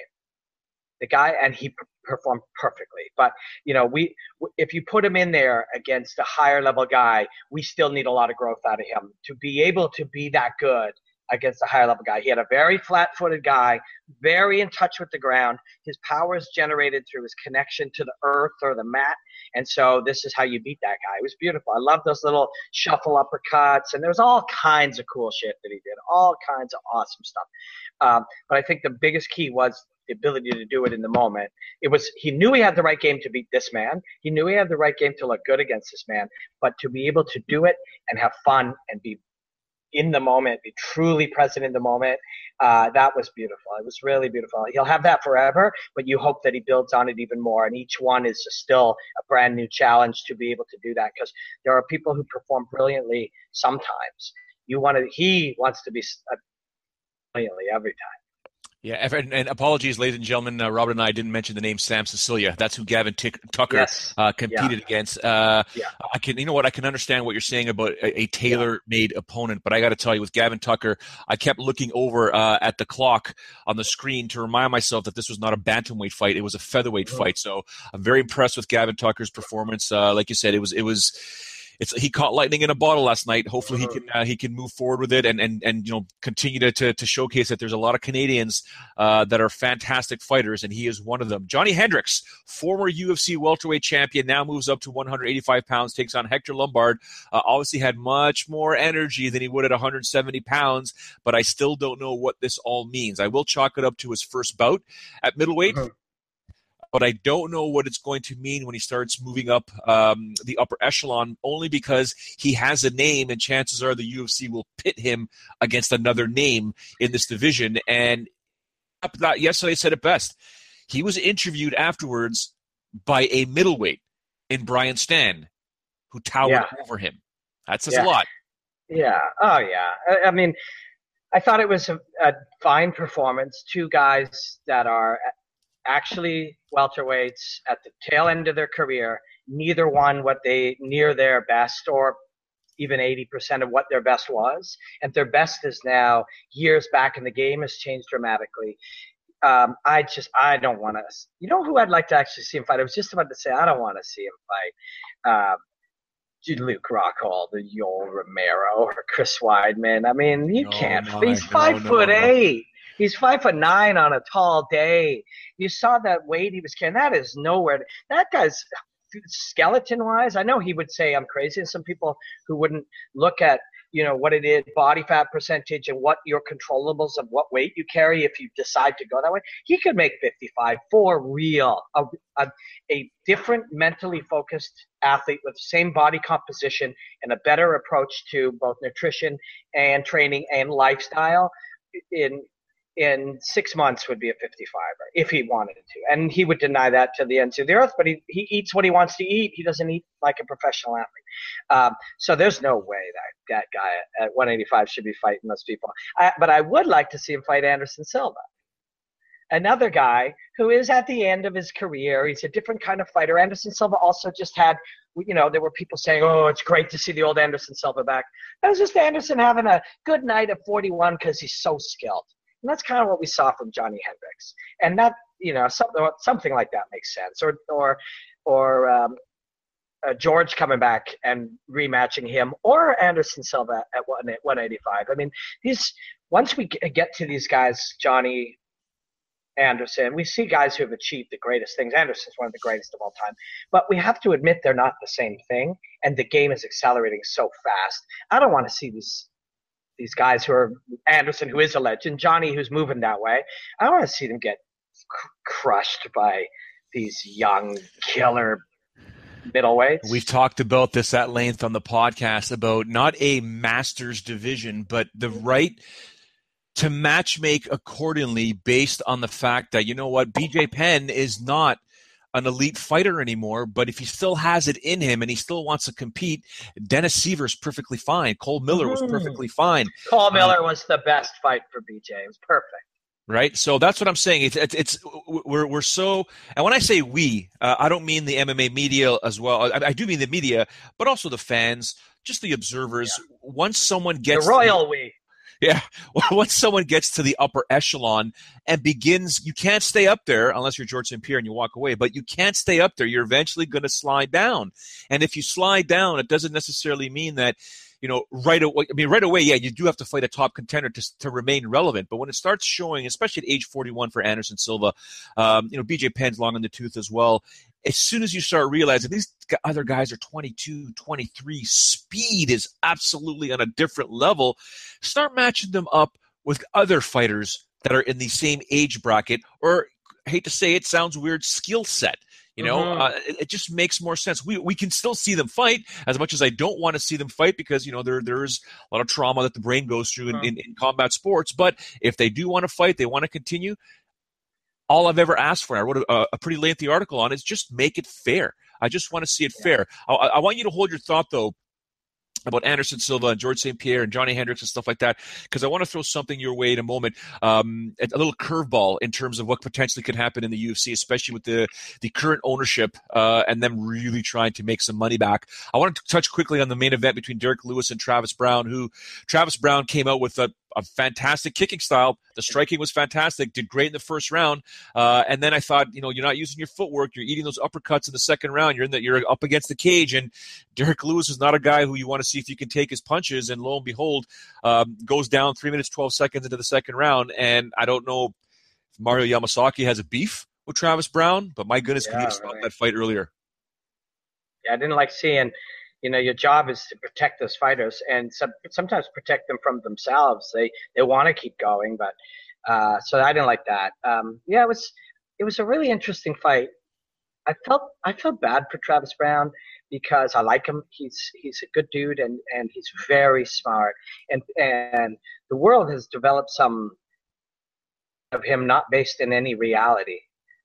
The guy, and he p- performed perfectly. But you know, we if you put him in there against a higher level guy, we still need a lot of growth out of him to be able to be that good against a higher level guy. He had a very flat footed guy, very in touch with the ground. His power is generated through his connection to the earth or the mat. And so this is how you beat that guy. It was beautiful. I love those little shuffle uppercuts. And there's all kinds of cool shit that he did, all kinds of awesome stuff. Um, but I think the biggest key was the ability to do it in the moment. It was he knew he had the right game to beat this man. He knew he had the right game to look good against this man, but to be able to do it and have fun and be in the moment, be truly present in the moment. Uh, that was beautiful. It was really beautiful. He'll have that forever, but you hope that he builds on it even more. And each one is still a brand new challenge to be able to do that because there are people who perform brilliantly sometimes. You want to, he wants to be uh, brilliantly every time. Yeah, and, and, apologies, ladies and gentlemen. Uh, Robert and I didn't mention the name Sam Sicilia. That's who Gavin Tick- Tucker yes. uh, competed yeah. against. Uh, yeah. I can, you know what? I can understand what you're saying about a, a tailor-made yeah. opponent, but I got to tell you, with Gavin Tucker, I kept looking over uh, at the clock on the screen to remind myself that this was not a bantamweight fight; it was a featherweight mm-hmm. fight. So I'm very impressed with Gavin Tucker's performance. Uh, like you said, it was it was it's he caught lightning in a bottle last night. Hopefully he uh-huh. can uh, he can move forward with it and and and you know continue to to, to showcase that there's a lot of Canadians uh, that are fantastic fighters, and he is one of them. Johnny Hendricks, former UFC welterweight champion, now moves up to 185 pounds, takes on Hector Lombard. Uh, obviously had much more energy than he would at 170 pounds, but I still don't know what this all means. I will chalk it up to his first bout at middleweight. Uh-huh but I don't know what it's going to mean when he starts moving up um, the upper echelon, only because he has a name, and chances are the UFC will pit him against another name in this division. And yesterday said it best. He was interviewed afterwards by a middleweight in Brian Stann, who towered yeah. over him. That says yeah. a lot. Yeah. Oh, yeah. I, I mean, I thought it was a, a, fine performance. Two guys that are actually welterweights at the tail end of their career, neither one what they near their best or even 80% of what their best was. And their best is now years back, and the game has changed dramatically. Um, I just, I don't want to. You know who I'd like to actually see him fight? I was just about to say, I don't want to see him fight. Um, Luke Rockhold, the Yoel Romero, or Chris Weidman. I mean, you no, can't. No, he's five no, foot eight. He's five foot nine on a tall day. You saw that weight he was carrying. That is nowhere. That guy's skeleton wise. I know he would say I'm crazy, and some people who wouldn't look at you know what it is, body fat percentage, and what your controllables of what weight you carry if you decide to go that way. He could make 55 for real. A, a, a different mentally focused athlete with the same body composition and a better approach to both nutrition and training and lifestyle in in six months would be a 55er if he wanted to. And he would deny that to the ends of the earth, but he, he eats what he wants to eat. He doesn't eat like a professional athlete. Um, so there's no way that that guy at 185 should be fighting those people. I, but I would like to see him fight Anderson Silva. Another guy who is at the end of his career. He's a different kind of fighter. Anderson Silva also just had, you know, there were people saying, oh, it's great to see the old Anderson Silva back. That was just Anderson having a good night at 41 because he's so skilled. And that's kind of what we saw from Johnny Hendricks. And that, you know, something something like that makes sense. Or or or um, uh, George coming back and rematching him, or Anderson Silva at one 185. I mean, these once we get to these guys, Johnny Anderson, we see guys who have achieved the greatest things. Anderson's one of the greatest of all time, but we have to admit they're not the same thing, and the game is accelerating so fast. I don't want to see these these guys who are Anderson, who is a legend, Johnny, who's moving that way. I want to see them get cr- crushed by these young killer middleweights. We've talked about this at length on the podcast about not a masters division, but the right to matchmake accordingly based on the fact that you know what BJ Penn is not an elite fighter anymore, but if he still has it in him and he still wants to compete, Dennis Siver's perfectly fine. Cole Miller was mm-hmm. perfectly fine. Cole Miller was the best fight for BJ. It was perfect. Right, so that's what I'm saying. It's, it's, it's we're we're so, and when I say we, uh, I don't mean the MMA media as well. I, I, do mean the media, but also the fans, just the observers. Yeah. Once someone gets the royal we, yeah. Once someone gets to the upper echelon and begins, you can't stay up there unless you're George St. Pierre and you walk away, but you can't stay up there. You're eventually going to slide down. And if you slide down, it doesn't necessarily mean that, you know, right away. I mean, right away, yeah, you do have to fight a top contender to, to remain relevant. But when it starts showing, especially at age 41 for Anderson Silva, um, you know, BJ Penn's long in the tooth as well as soon as you start realizing these other guys are 22, 23, speed is absolutely on a different level, start matching them up with other fighters that are in the same age bracket or I hate to say it sounds weird skill set You know, mm-hmm. uh, it, it, just makes more sense. We we can still see them fight as much as I don't want to see them fight because you know there there's a lot of trauma that the brain goes through in, mm-hmm. in, in combat sports. But if they do want to fight, they want to continue. All I've ever asked for, I wrote a, a pretty lengthy article on, is just make it fair. I just want to see it yeah. fair. I, I want you to hold your thought though about Anderson Silva and George St. Pierre and Johnny Hendricks and stuff like that, because I want to throw something your way in a moment, um, a little curveball in terms of what potentially could happen in the UFC, especially with the the current ownership uh, and them really trying to make some money back. I want to touch quickly on the main event between Derrick Lewis and Travis Browne, who Travis Browne came out with a a fantastic kicking style. The striking was fantastic. Did great in the first round, uh, and then I thought, you know, you're not using your footwork. You're eating those uppercuts in the second round. You're in that. You're up against the cage, and Derrick Lewis is not a guy who you want to see if you can take his punches. And lo and behold, um, goes down three minutes twelve seconds into the second round. And I don't know if Mario Yamasaki has a beef with Travis Browne, but my goodness, yeah, could he have stopped that fight earlier? Yeah, I didn't like seeing you know your job is to protect those fighters and some, sometimes protect them from themselves. They they want to keep going but uh, so i didn't like that. Um, yeah it was it was a really interesting fight. I felt i felt bad for travis browne because i like him. He's he's a good dude and and he's very smart. And and the world has developed some of him not based in any reality.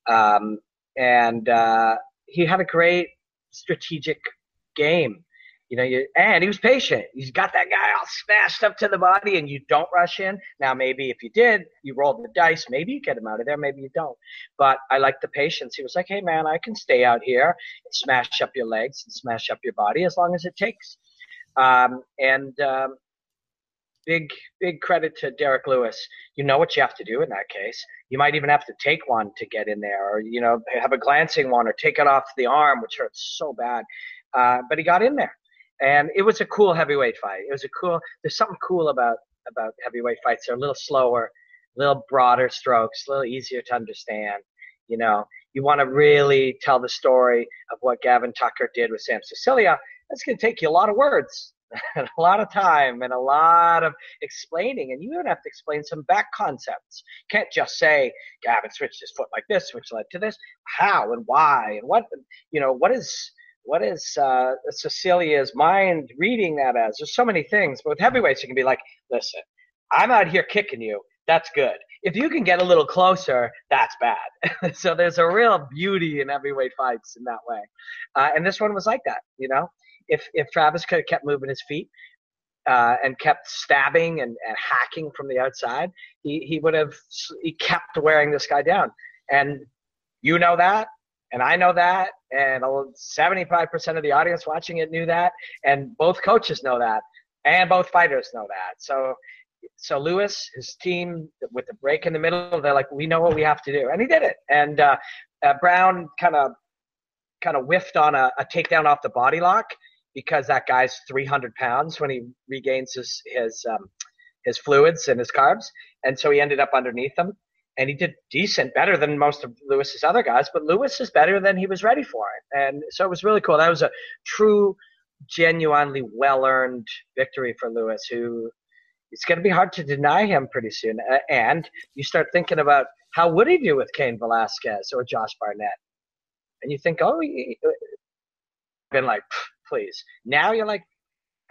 Um, and uh, he had a great strategic game you know, you, and he was patient. He's got that guy all smashed up to the body, and you don't rush in. Now, maybe if you did, you rolled the dice. Maybe you get him out of there. Maybe you don't. But I like the patience. He was like, "Hey, man, I can stay out here and smash up your legs and smash up your body as long as it takes." Um, and um, big, big credit to Derrick Lewis. You know what you have to do in that case. You might even have to take one to get in there, or you know, have a glancing one, or take it off the arm, which hurts so bad. Uh, but he got in there and it was a cool heavyweight fight. It was a cool. There's something cool about about heavyweight fights. They're a little slower, a little broader strokes, a little easier to understand. You know, you want to really tell the story of what Gavin Tucker did with Sam Sicilia. That's going to take you a lot of words, and a lot of time, and a lot of explaining. And you even have to explain some back concepts. You can't just say Gavin switched his foot like this, which led to this. How and why and what? You know, what is what is uh, Sicilia's mind reading that as? There's so many things. But with heavyweights, you can be like, listen, I'm out here kicking you. That's good. If you can get a little closer, that's bad. so there's a real beauty in heavyweight fights in that way. Uh, and this one was like that, you know? If, if Travis could have kept moving his feet, uh, and kept stabbing and, and hacking from the outside, he, he would have he kept wearing this guy down. And you know that, and I know that, and 75% of the audience watching it knew that, and both coaches know that, and both fighters know that. So, so Lewis, his team, with the break in the middle, they're like, we know what we have to do, and he did it. And uh, uh, Browne kind of, kind of whiffed on a, a takedown off the body lock because that guy's 300 pounds when he regains his his um, his fluids and his carbs, and so he ended up underneath them and he did decent, better than most of Lewis's other guys. But Lewis is better than he was ready for it, and so it was really cool. That was a true, genuinely well-earned victory for Lewis, who it's going to be hard to deny him pretty soon. And you start thinking about how would he do with Cain Velasquez or Josh Barnett, and you think, oh, he, been like, please. Now you're like,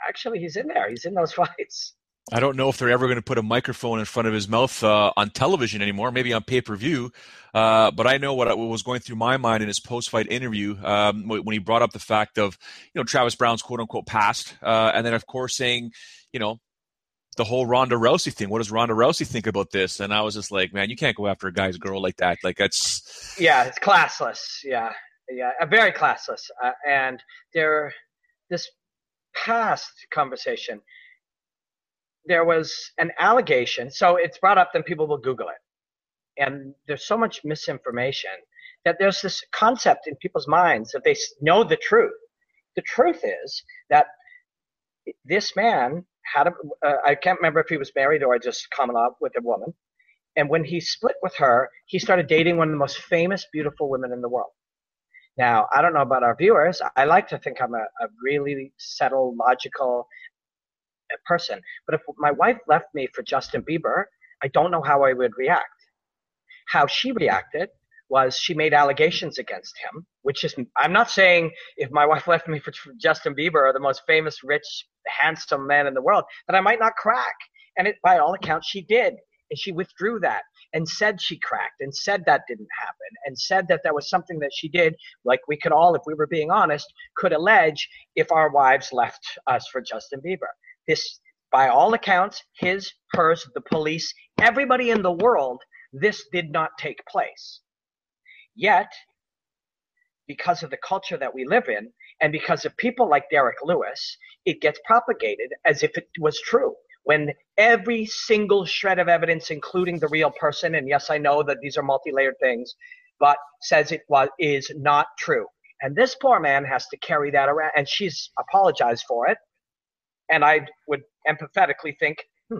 actually, he's in there. He's in those fights. I don't know if they're ever going to put a microphone in front of his mouth uh, on television anymore, maybe on pay per view. Uh, but I know what, was going through my mind in his post fight interview um, when he brought up the fact of, you know, Travis Browne's quote unquote past. Uh, and then, of course, saying, you know, the whole Ronda Rousey thing. What does Ronda Rousey think about this? And I was just like, man, you can't go after a guy's girl like that. Like, that's. Yeah, it's classless. Yeah. Yeah. Very classless. Uh, and there, this past conversation there was an allegation. So it's brought up, then people will Google it. And there's so much misinformation that there's this concept in people's minds that they know the truth. The truth is that this man had a, uh, I can't remember if he was married or just common law with a woman. And when he split with her, he started dating one of the most famous, beautiful women in the world. Now, I don't know about our viewers. I like to think I'm a, a really settled, logical, person. But if my wife left me for Justin Bieber, I don't know how I would react. How she reacted was she made allegations against him, which is, I'm not saying if my wife left me for Justin Bieber or the most famous, rich, handsome man in the world, that I might not crack. And it, by all accounts, she did. And she withdrew that and said she cracked and said that didn't happen and said that that was something that she did, like we could all, if we were being honest, could allege if our wives left us for Justin Bieber. This, by all accounts, his, hers, the police, everybody in the world, this did not take place. Yet, because of the culture that we live in, and because of people like Derrick Lewis, it gets propagated as if it was true. When every single shred of evidence, including the real person, and yes, I know that these are multi-layered things, but says it was is not true. And this poor man has to carry that around, and she's apologized for it. And I would empathetically think hmm,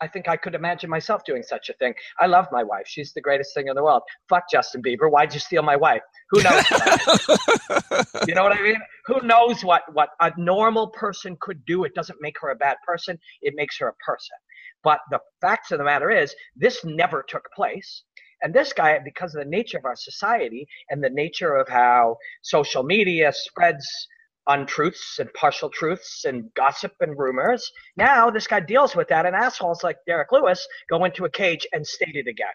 I think I could imagine myself doing such a thing. I love my wife. She's the greatest thing in the world. Fuck Justin Bieber. Why'd you steal my wife? Who knows? you know what I mean? Who knows what, what a normal person could do? It doesn't make her a bad person. It makes her a person. But the facts of the matter is, this never took place. And this guy, because of the nature of our society and the nature of how social media spreads untruths and partial truths and gossip and rumors. Now this guy deals with that, and assholes like Derrick Lewis go into a cage and state it again.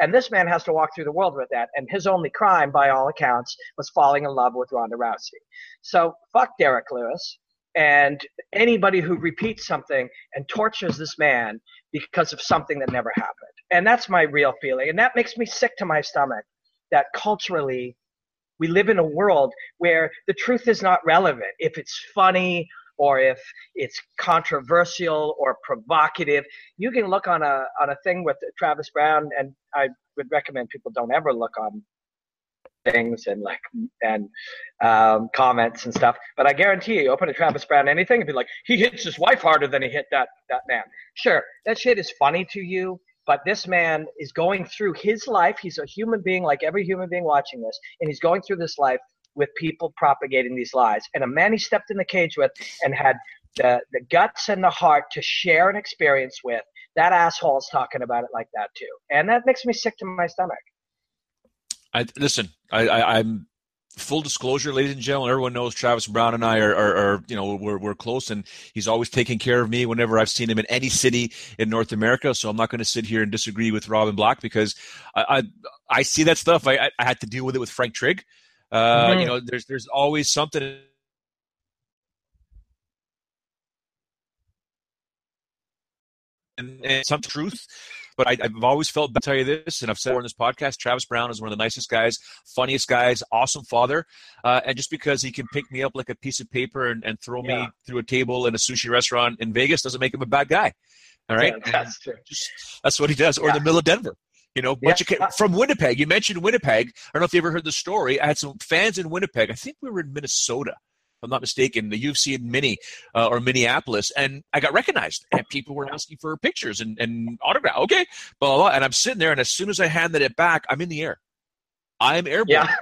And this man has to walk through the world with that. And his only crime, by all accounts, was falling in love with Ronda Rousey. So fuck Derrick Lewis and anybody who repeats something and tortures this man because of something that never happened. And that's my real feeling. And that makes me sick to my stomach that culturally we live in a world where the truth is not relevant. If it's funny or if it's controversial or provocative, you can look on a on a thing with Travis Browne, and I would recommend people don't ever look on things and like and um, comments and stuff. But I guarantee you, open a Travis Browne anything and be like, he hits his wife harder than he hit that that man. Sure, that shit is funny to you, but this man is going through his life. He's a human being like every human being watching this, and he's going through this life with people propagating these lies. And a man he stepped in the cage with and had the, the guts and the heart to share an experience with, that asshole is talking about it like that too. And that makes me sick to my stomach. I listen. I, I, I'm full disclosure, ladies and gentlemen, everyone knows Travis Browne and I are, are, are, you know, we're, we're close and he's always taking care of me whenever I've seen him in any city in North America. So I'm not going to sit here and disagree with Robin Black because I, I, I see that stuff. I, I had to deal with it with Frank Trigg. Uh, mm-hmm. You know, there's, there's always something and, and some truth but I, have always felt, I'll tell you this, and I've said on this podcast, Travis Browne is one of the nicest guys, funniest guys, awesome father. Uh, and just because he can pick me up like a piece of paper and, and throw yeah. me through a table in a sushi restaurant in Vegas doesn't make him a bad guy. All right. Yeah, that's true. Just, that's what he does. Or yeah. the middle of Denver. You know, bunch yeah. of from Winnipeg. You mentioned Winnipeg. I don't know if you ever heard the story. I had some fans in Winnipeg. I think we were in Minnesota I'm not mistaken, the UFC in Mini uh, or Minneapolis, and I got recognized, and people were asking for pictures and, and autograph. Okay, blah, blah, blah, and I'm sitting there, and as soon as I handed it back, I'm in the air. I'm airborne, yeah.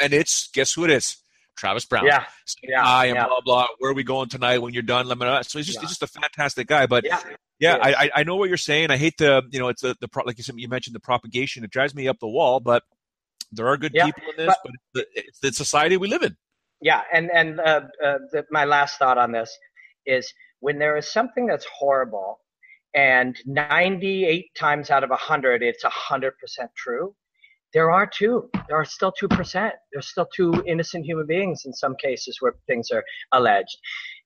and it's guess who it is? Travis Browne. Yeah, yeah, I am yeah. blah blah. Where are we going tonight when you're done? Let me know. So he's just yeah. he's just a fantastic guy. But yeah, yeah, I I know what you're saying. I hate the you know it's the the like you said you mentioned the propagation. It drives me up the wall, but there are good people in this. But, but it's, the, it's the society we live in yeah, and and uh, uh, the, my last thought on this is when there is something that's horrible, and 98 times out of 100 it's 100% true. There are two. There are still two percent. There's still two innocent human beings in some cases where things are alleged,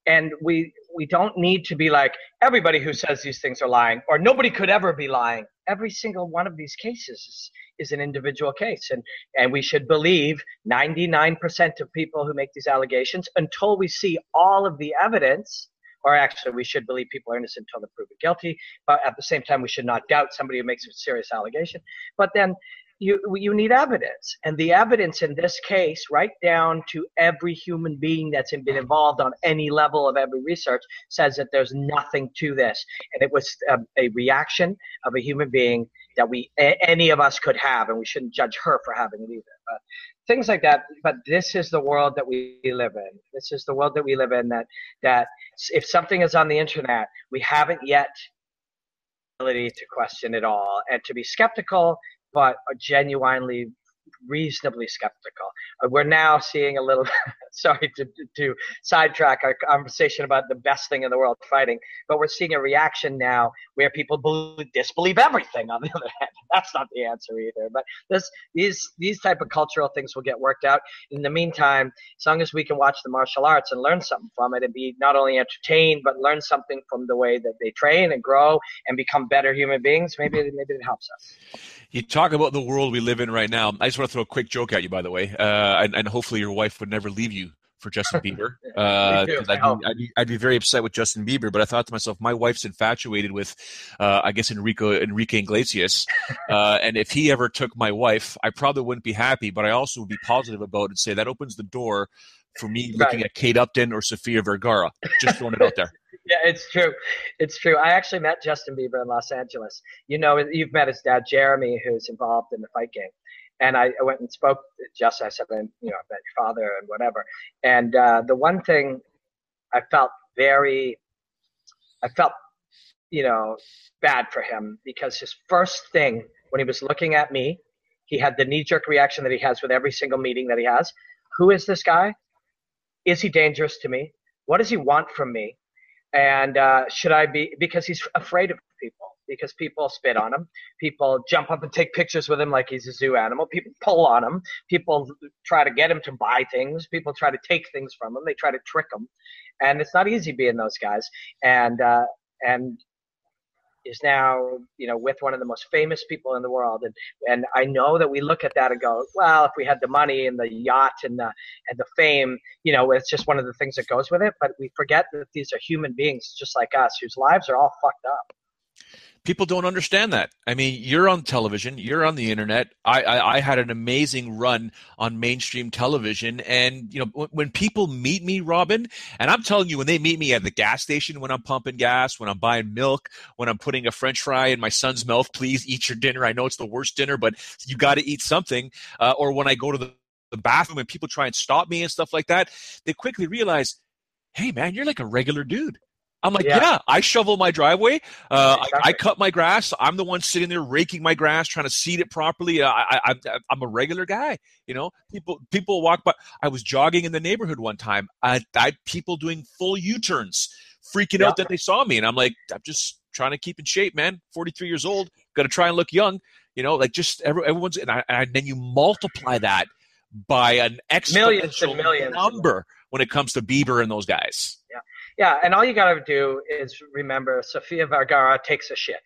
and we we don't need to be like everybody who says these things are lying or nobody could ever be lying. Every single one of these cases is is an individual case. And, and we should believe 99% of people who make these allegations until we see all of the evidence. Or actually, we should believe people are innocent until they're proven guilty. But at the same time, we should not doubt somebody who makes a serious allegation. But then you you need evidence and the evidence in this case right down to every human being that's been involved on any level of every research says that there's nothing to this and it was a, a reaction of a human being that we any of us could have, and we shouldn't judge her for having it either. But things like that. But this is the world that we live in. This is the world that we live in. That that if something is on the internet, we haven't yet ability to question it all and to be skeptical, but genuinely reasonably skeptical. Uh, we're now seeing a little. sorry to, to sidetrack our conversation about the best thing in the world, fighting, but we're seeing a reaction now where people believe, disbelieve everything. On the other hand, that's not the answer either. But this, these, these type of cultural things will get worked out. In the meantime, as long as we can watch the martial arts and learn something from it, and be not only entertained but learn something from the way that they train and grow and become better human beings, maybe maybe it helps us. You talk about the world we live in right now. I just want to throw a quick joke at you, by the way, uh, and, and, hopefully your wife would never leave you for Justin Bieber. Uh, I'd, be, I'd, be, I'd, be, very upset with Justin Bieber, but I thought to myself, my wife's infatuated with, uh, I guess, Enrico Enrique Iglesias, uh, and if he ever took my wife, I probably wouldn't be happy, but I also would be positive about it and say that opens the door for me looking at Kate Upton or Sofia Vergara. Just throwing it out there. yeah, it's true. It's true. I actually met Justin Bieber in Los Angeles. You know, you've met his dad, Jeremy, who's involved in the fight game. And I, I went and spoke to Justin. I said, you know, I met your father and whatever. And uh, the one thing I felt very, I felt, you know, bad for him because his first thing when he was looking at me, he had the knee jerk reaction that he has with every single meeting that he has. Who is this guy? Is he dangerous to me? What does he want from me? And uh, should I be because he's afraid of people because people spit on him, people jump up and take pictures with him like he's a zoo animal, people pull on him, people try to get him to buy things, people try to take things from him, they try to trick him, and it's not easy being those guys. And uh, and is now you know with one of the most famous people in the world. And and I know that we look at that and go well if we had the money and the yacht and the and the fame you know it's just one of the things that goes with it. But we forget that these are human beings just like us whose lives are all fucked up people don't understand that. I mean, you're on television, you're on the internet. I, I, I had an amazing run on mainstream television, and you know, when, when, people meet me, Robin, and I'm telling you, when they meet me at the gas station, when I'm pumping gas, when I'm buying milk, when I'm putting a French fry in my son's mouth, please eat your dinner. I know it's the worst dinner, but you got to eat something. Uh, or when I go to the, the bathroom and people try and stop me and stuff like that, they quickly realize, hey man, you're like a regular dude. I'm like, yeah, yeah I shovel my driveway. Uh, exactly. I, I, cut my grass. I'm the one sitting there raking my grass, trying to seed it properly. I, I, I'm a regular guy. You know, people people walk by. I was jogging in the neighborhood one time. I, I people doing full U-turns, freaking yeah. out that they saw me, and I'm like, I'm just trying to keep in shape, man. 43 years old, got to try and look young. You know, like just every, everyone's, and, I, and then you multiply that by an exponential millions millions number when it comes to Bieber and those guys. Yeah. Yeah, and all you got to do is remember Sofia Vergara takes a shit.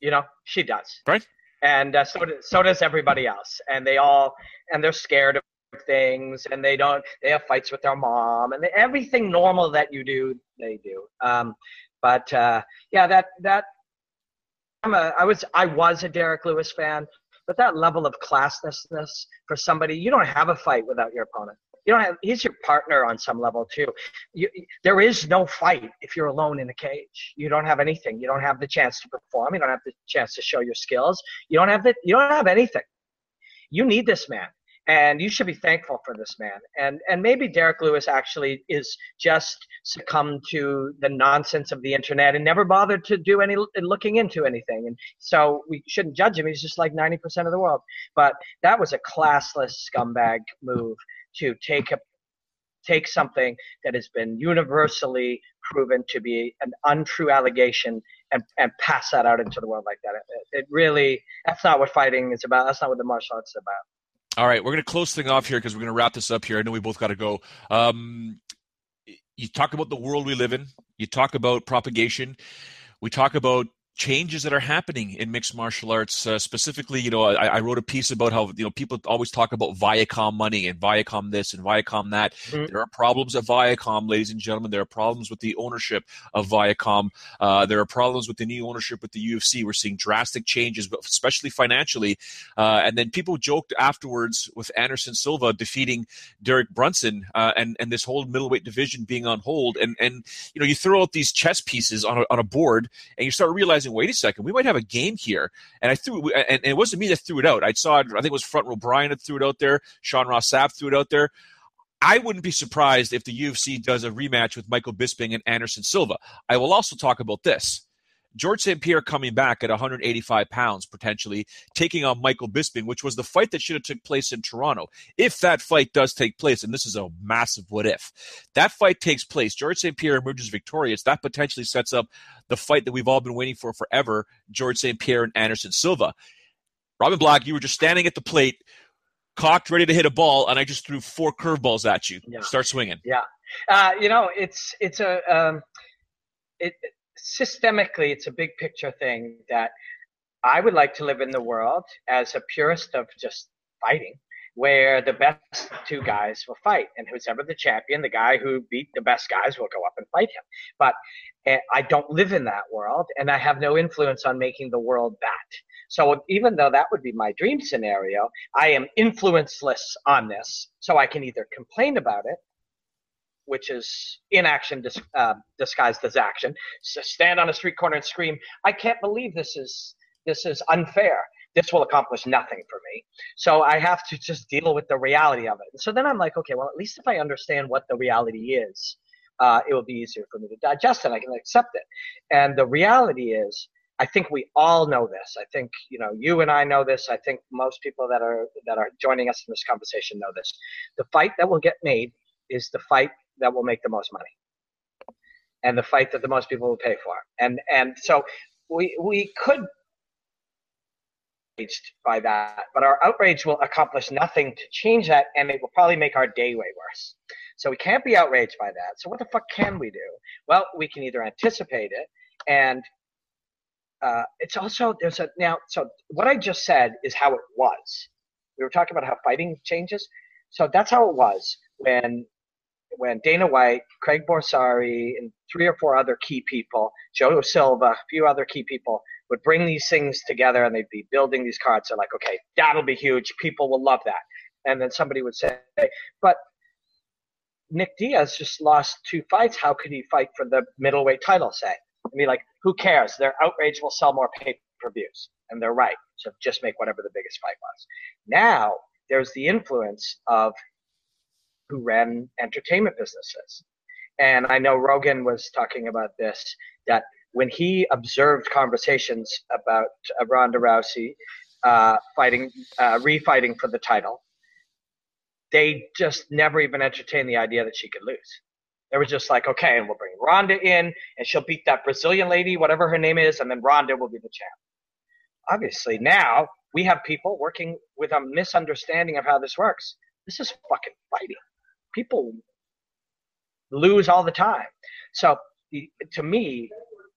You know, she does. Right. And uh, so, does, so does everybody else. And they all, and they're scared of things and they don't, they have fights with their mom and they, everything normal that you do, they do. Um, but uh, yeah, that, that, I'm a, I was, I was a Derrick Lewis fan, but that level of classlessness for somebody, you don't have a fight without your opponent you don't have he's your partner on some level too. You, there is no fight if you're alone in a cage. You don't have anything. You don't have the chance to perform. You don't have the chance to show your skills. You don't have the you don't have anything. You need this man and you should be thankful for this man and and maybe Derrick Lewis actually is just succumbed to the nonsense of the internet and never bothered to do any looking into anything and so we shouldn't judge him he's just like 90% of the world but that was a classless scumbag move to take a take something that has been universally proven to be an untrue allegation and, and pass that out into the world like that. It, it, really, that's not what fighting is about. That's not what the martial arts is about. All right, we're going to close thing off here because we're going to wrap this up here. I know we both got to go. Um, you talk about the world we live in. You talk about propagation. We talk about changes that are happening in mixed martial arts. Uh, specifically, you know, I, I, wrote a piece about how you know people always talk about Viacom money and Viacom this and Viacom that. Mm-hmm. There are problems at Viacom, ladies and gentlemen. There are problems with the ownership of Viacom. Uh, there are problems with the new ownership with the UFC. We're seeing drastic changes, but especially financially. Uh, and then people joked afterwards with Anderson Silva defeating Derek Brunson uh, and and this whole middleweight division being on hold. And and you know, you throw out these chess pieces on a, on a board and you start realizing realizing, wait a second, we might have a game here. And I threw, and, and it wasn't me that threw it out. I saw, I think it was Front Row Brian that threw it out there. Sean Ross Sapp threw it out there. I wouldn't be surprised if the UFC does a rematch with Michael Bisping and Anderson Silva. I will also talk about this. George St. Pierre coming back at 185 pounds, potentially taking on Michael Bisping, which was the fight that should have took place in Toronto. If that fight does take place, and this is a massive what if, that fight takes place, George St. Pierre emerges victorious. That potentially sets up the fight that we've all been waiting for forever: George St. Pierre and Anderson Silva. Robin Black, you were just standing at the plate, cocked, ready to hit a ball, and I just threw four curveballs at you. Yeah. Start swinging. Yeah, uh, you know, it's it's a um, it systemically, it's a big picture thing that I would like to live in the world as a purist of just fighting, where the best two guys will fight, and who's ever the champion, the guy who beat the best guys will go up and fight him. But uh, I don't live in that world, and I have no influence on making the world that. So even though that would be my dream scenario, I am influenceless on this. So I can either complain about it which is inaction dis- uh, disguised as action. So stand on a street corner and scream, "I can't believe this is this is unfair." This will accomplish nothing for me. So I have to just deal with the reality of it. And So then I'm like, okay, well, at least if I understand what the reality is, uh, it will be easier for me to digest it. I can accept it. And the reality is, I think we all know this. I think you know you and I know this. I think most people that are that are joining us in this conversation know this. The fight that will get made is the fight that will make the most money and the fight that the most people will pay for. And and so we we could be by that, but our outrage will accomplish nothing to change that, and it will probably make our day way worse. So we can't be outraged by that. So what the fuck can we do? Well, we can either anticipate it, and uh, it's also there's a now. So what I just said is how it was. We were talking about how fighting changes. So that's how it was when when Dana White, Craig Borsari, and three or four other key people, Joe Silva, a few other key people, would bring these things together and they'd be building these cards. They're like, okay, that'll be huge. People will love that. And then somebody would say, but Nick Diaz just lost two fights. How could he fight for the middleweight title, say? I mean, like, who cares? Their outrage will sell more pay per views. And they're right. So just make whatever the biggest fight was. Now, there's the influence of who ran entertainment businesses. And I know Rogan was talking about this that when he observed conversations about uh, Ronda Rousey uh, fighting, uh, refighting for the title, they just never even entertained the idea that she could lose. They were just like, okay, and we'll bring Ronda in, and she'll beat that Brazilian lady, whatever her name is, and then Ronda will be the champ. Obviously, now we have people working with a misunderstanding of how this works. This is fucking fighting people lose all the time. So to me,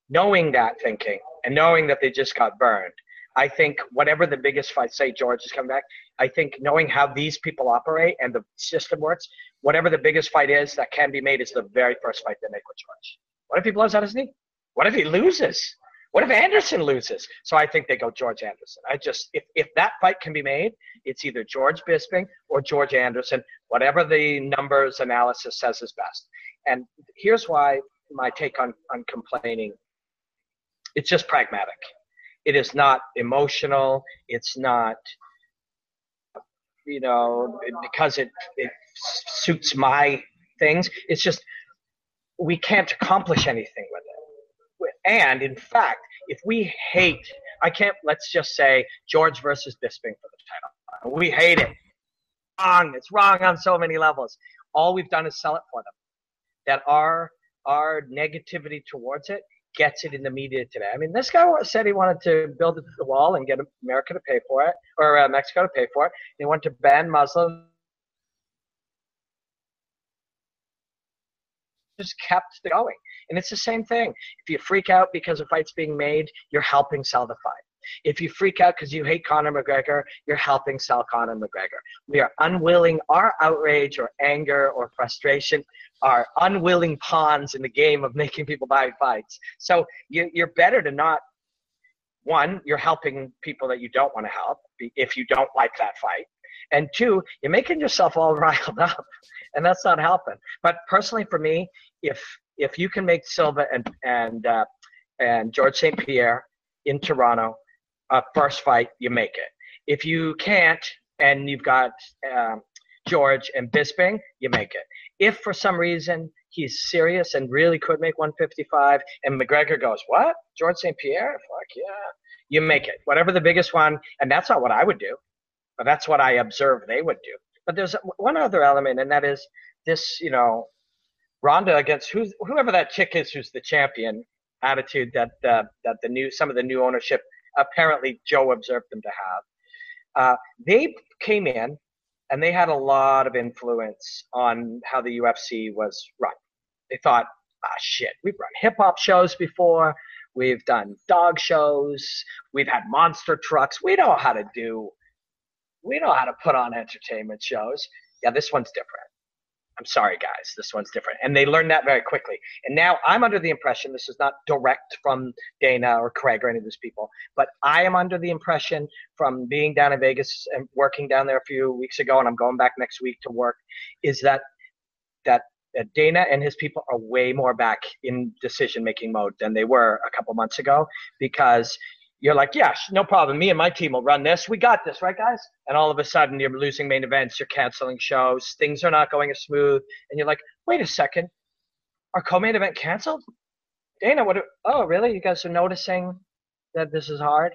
knowing that thinking and knowing that they just got burned, I think whatever the biggest fight, say George is coming back, I think knowing how these people operate and the system works, whatever the biggest fight is that can be made is the very first fight they make with George. What if he blows out his knee? What if he loses? What if Anderson loses? So I think they go George Anderson. I just if if that fight can be made, it's either George Bisping or George Anderson, whatever the numbers analysis says is best. And here's why my take on on complaining. It's just pragmatic. It is not emotional. It's not you know because it it suits my things. It's just we can't accomplish anything with it and in fact, if we hate, I can't, let's just say George versus Bisping for the title. We hate it. Wrong. It's wrong on so many levels. All we've done is sell it for them. That our our negativity towards it gets it in the media today. I mean, this guy said he wanted to build the wall and get America to pay for it, or uh, Mexico to pay for it. He wanted to ban Muslims just kept going. And it's the same thing. If you freak out because a fight's being made, you're helping sell the fight. If you freak out because you hate Conor McGregor, you're helping sell Conor McGregor. We are unwilling, our outrage or anger or frustration are unwilling pawns in the game of making people buy fights. So you, you're better to not, one, you're helping people that you don't want to help if you don't like that fight. And two, you're making yourself all riled up and that's not helping. But personally, for me, if if you can make Silva and and uh, and George St. Pierre in Toronto a first fight, you make it. If you can't, and you've got um, George and Bisping, you make it. If for some reason he's serious and really could make 155. And McGregor goes, What? George St. Pierre? Fuck yeah. You make it. Whatever the biggest one. And that's not what I would do, but that's what I observe they would do. But there's one other element, and that is this, you know, Ronda against who's, whoever that chick is who's the champion attitude that uh, that the new some of the new ownership apparently Joe observed them to have. Uh, they came in and they had a lot of influence on how the UFC was run. They thought, ah, shit, we've run hip hop shows before, we've done dog shows, we've had monster trucks. We know how to do, we know how to put on entertainment shows. Yeah, this one's different. I'm sorry, guys, this one's different. And they learned that very quickly. And now I'm under the impression this is not direct from Dana or Craig or any of those people, but I am under the impression from being down in Vegas and working down there a few weeks ago, and I'm going back next week to work, is that that, that Dana and his people are way more back in decision making mode than they were a couple months ago because you're like, yeah, no problem. Me and my team will run this. We got this, right, guys? And all of a sudden, you're losing main events. You're canceling shows. Things are not going as smooth. And you're like, wait a second, our co-main event canceled? Dana, what? Are, oh, really? You guys are noticing that this is hard?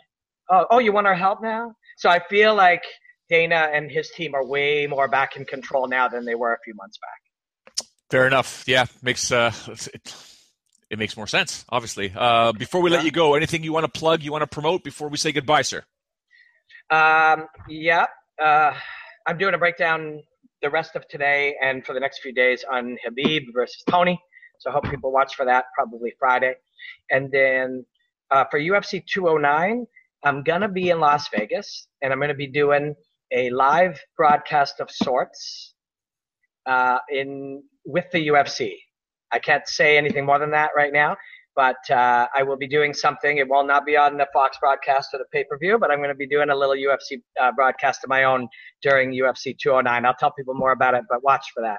Oh, oh, you want our help now? So I feel like Dana and his team are way more back in control now than they were a few months back. Fair enough. Yeah, makes uh, it, makes more sense, obviously. Uh, before we let you go, anything you want to plug, you want to promote before we say goodbye, sir? Um, yeah. Uh, I'm doing a breakdown the rest of today and for the next few days on Khabib versus Tony. So I hope people watch for that, probably Friday. And then uh, for UFC 209, I'm going to be in Las Vegas and I'm going to be doing a live broadcast of sorts uh, in with the UFC. I can't say anything more than that right now, but uh, I will be doing something. It will not be on the Fox broadcast or the pay per view, but I'm going to be doing a little UFC uh, broadcast of my own during UFC 209. I'll tell people more about it, but watch for that.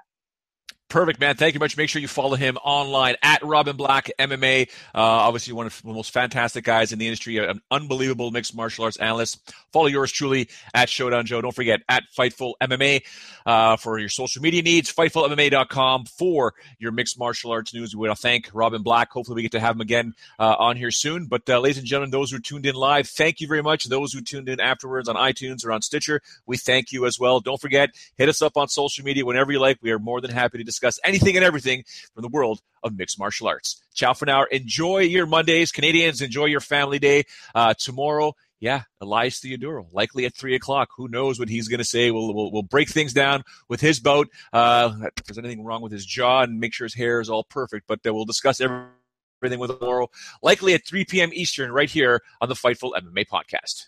Perfect, man. Thank you much. Make sure you follow him online at Robin Black MMA. Uh, obviously, one of the most fantastic guys in the industry, an unbelievable mixed martial arts analyst. Follow yours truly at Showdown Joe. Don't forget at Fightful MMA uh, for your social media needs. FightfulMMA.com for your mixed martial arts news. We want to thank Robin Black. Hopefully, we get to have him again uh, on here soon. But, uh, ladies and gentlemen, those who tuned in live, thank you very much. Those who tuned in afterwards on iTunes or on Stitcher, we thank you as well. Don't forget, hit us up on social media whenever you like. We are more than happy to discuss discuss anything and everything from the world of mixed martial arts. Ciao for now. Enjoy your Mondays. Canadians, enjoy your family day. Uh, tomorrow, yeah, Elias Theodorou, likely at three o'clock. Who knows what he's going to say? We'll, we'll, we'll break things down with his boat. Uh, if there's anything wrong with his jaw and make sure his hair is all perfect, but we'll discuss everything with tomorrow, likely at 3 p.m. Eastern, right here on the Fightful MMA podcast.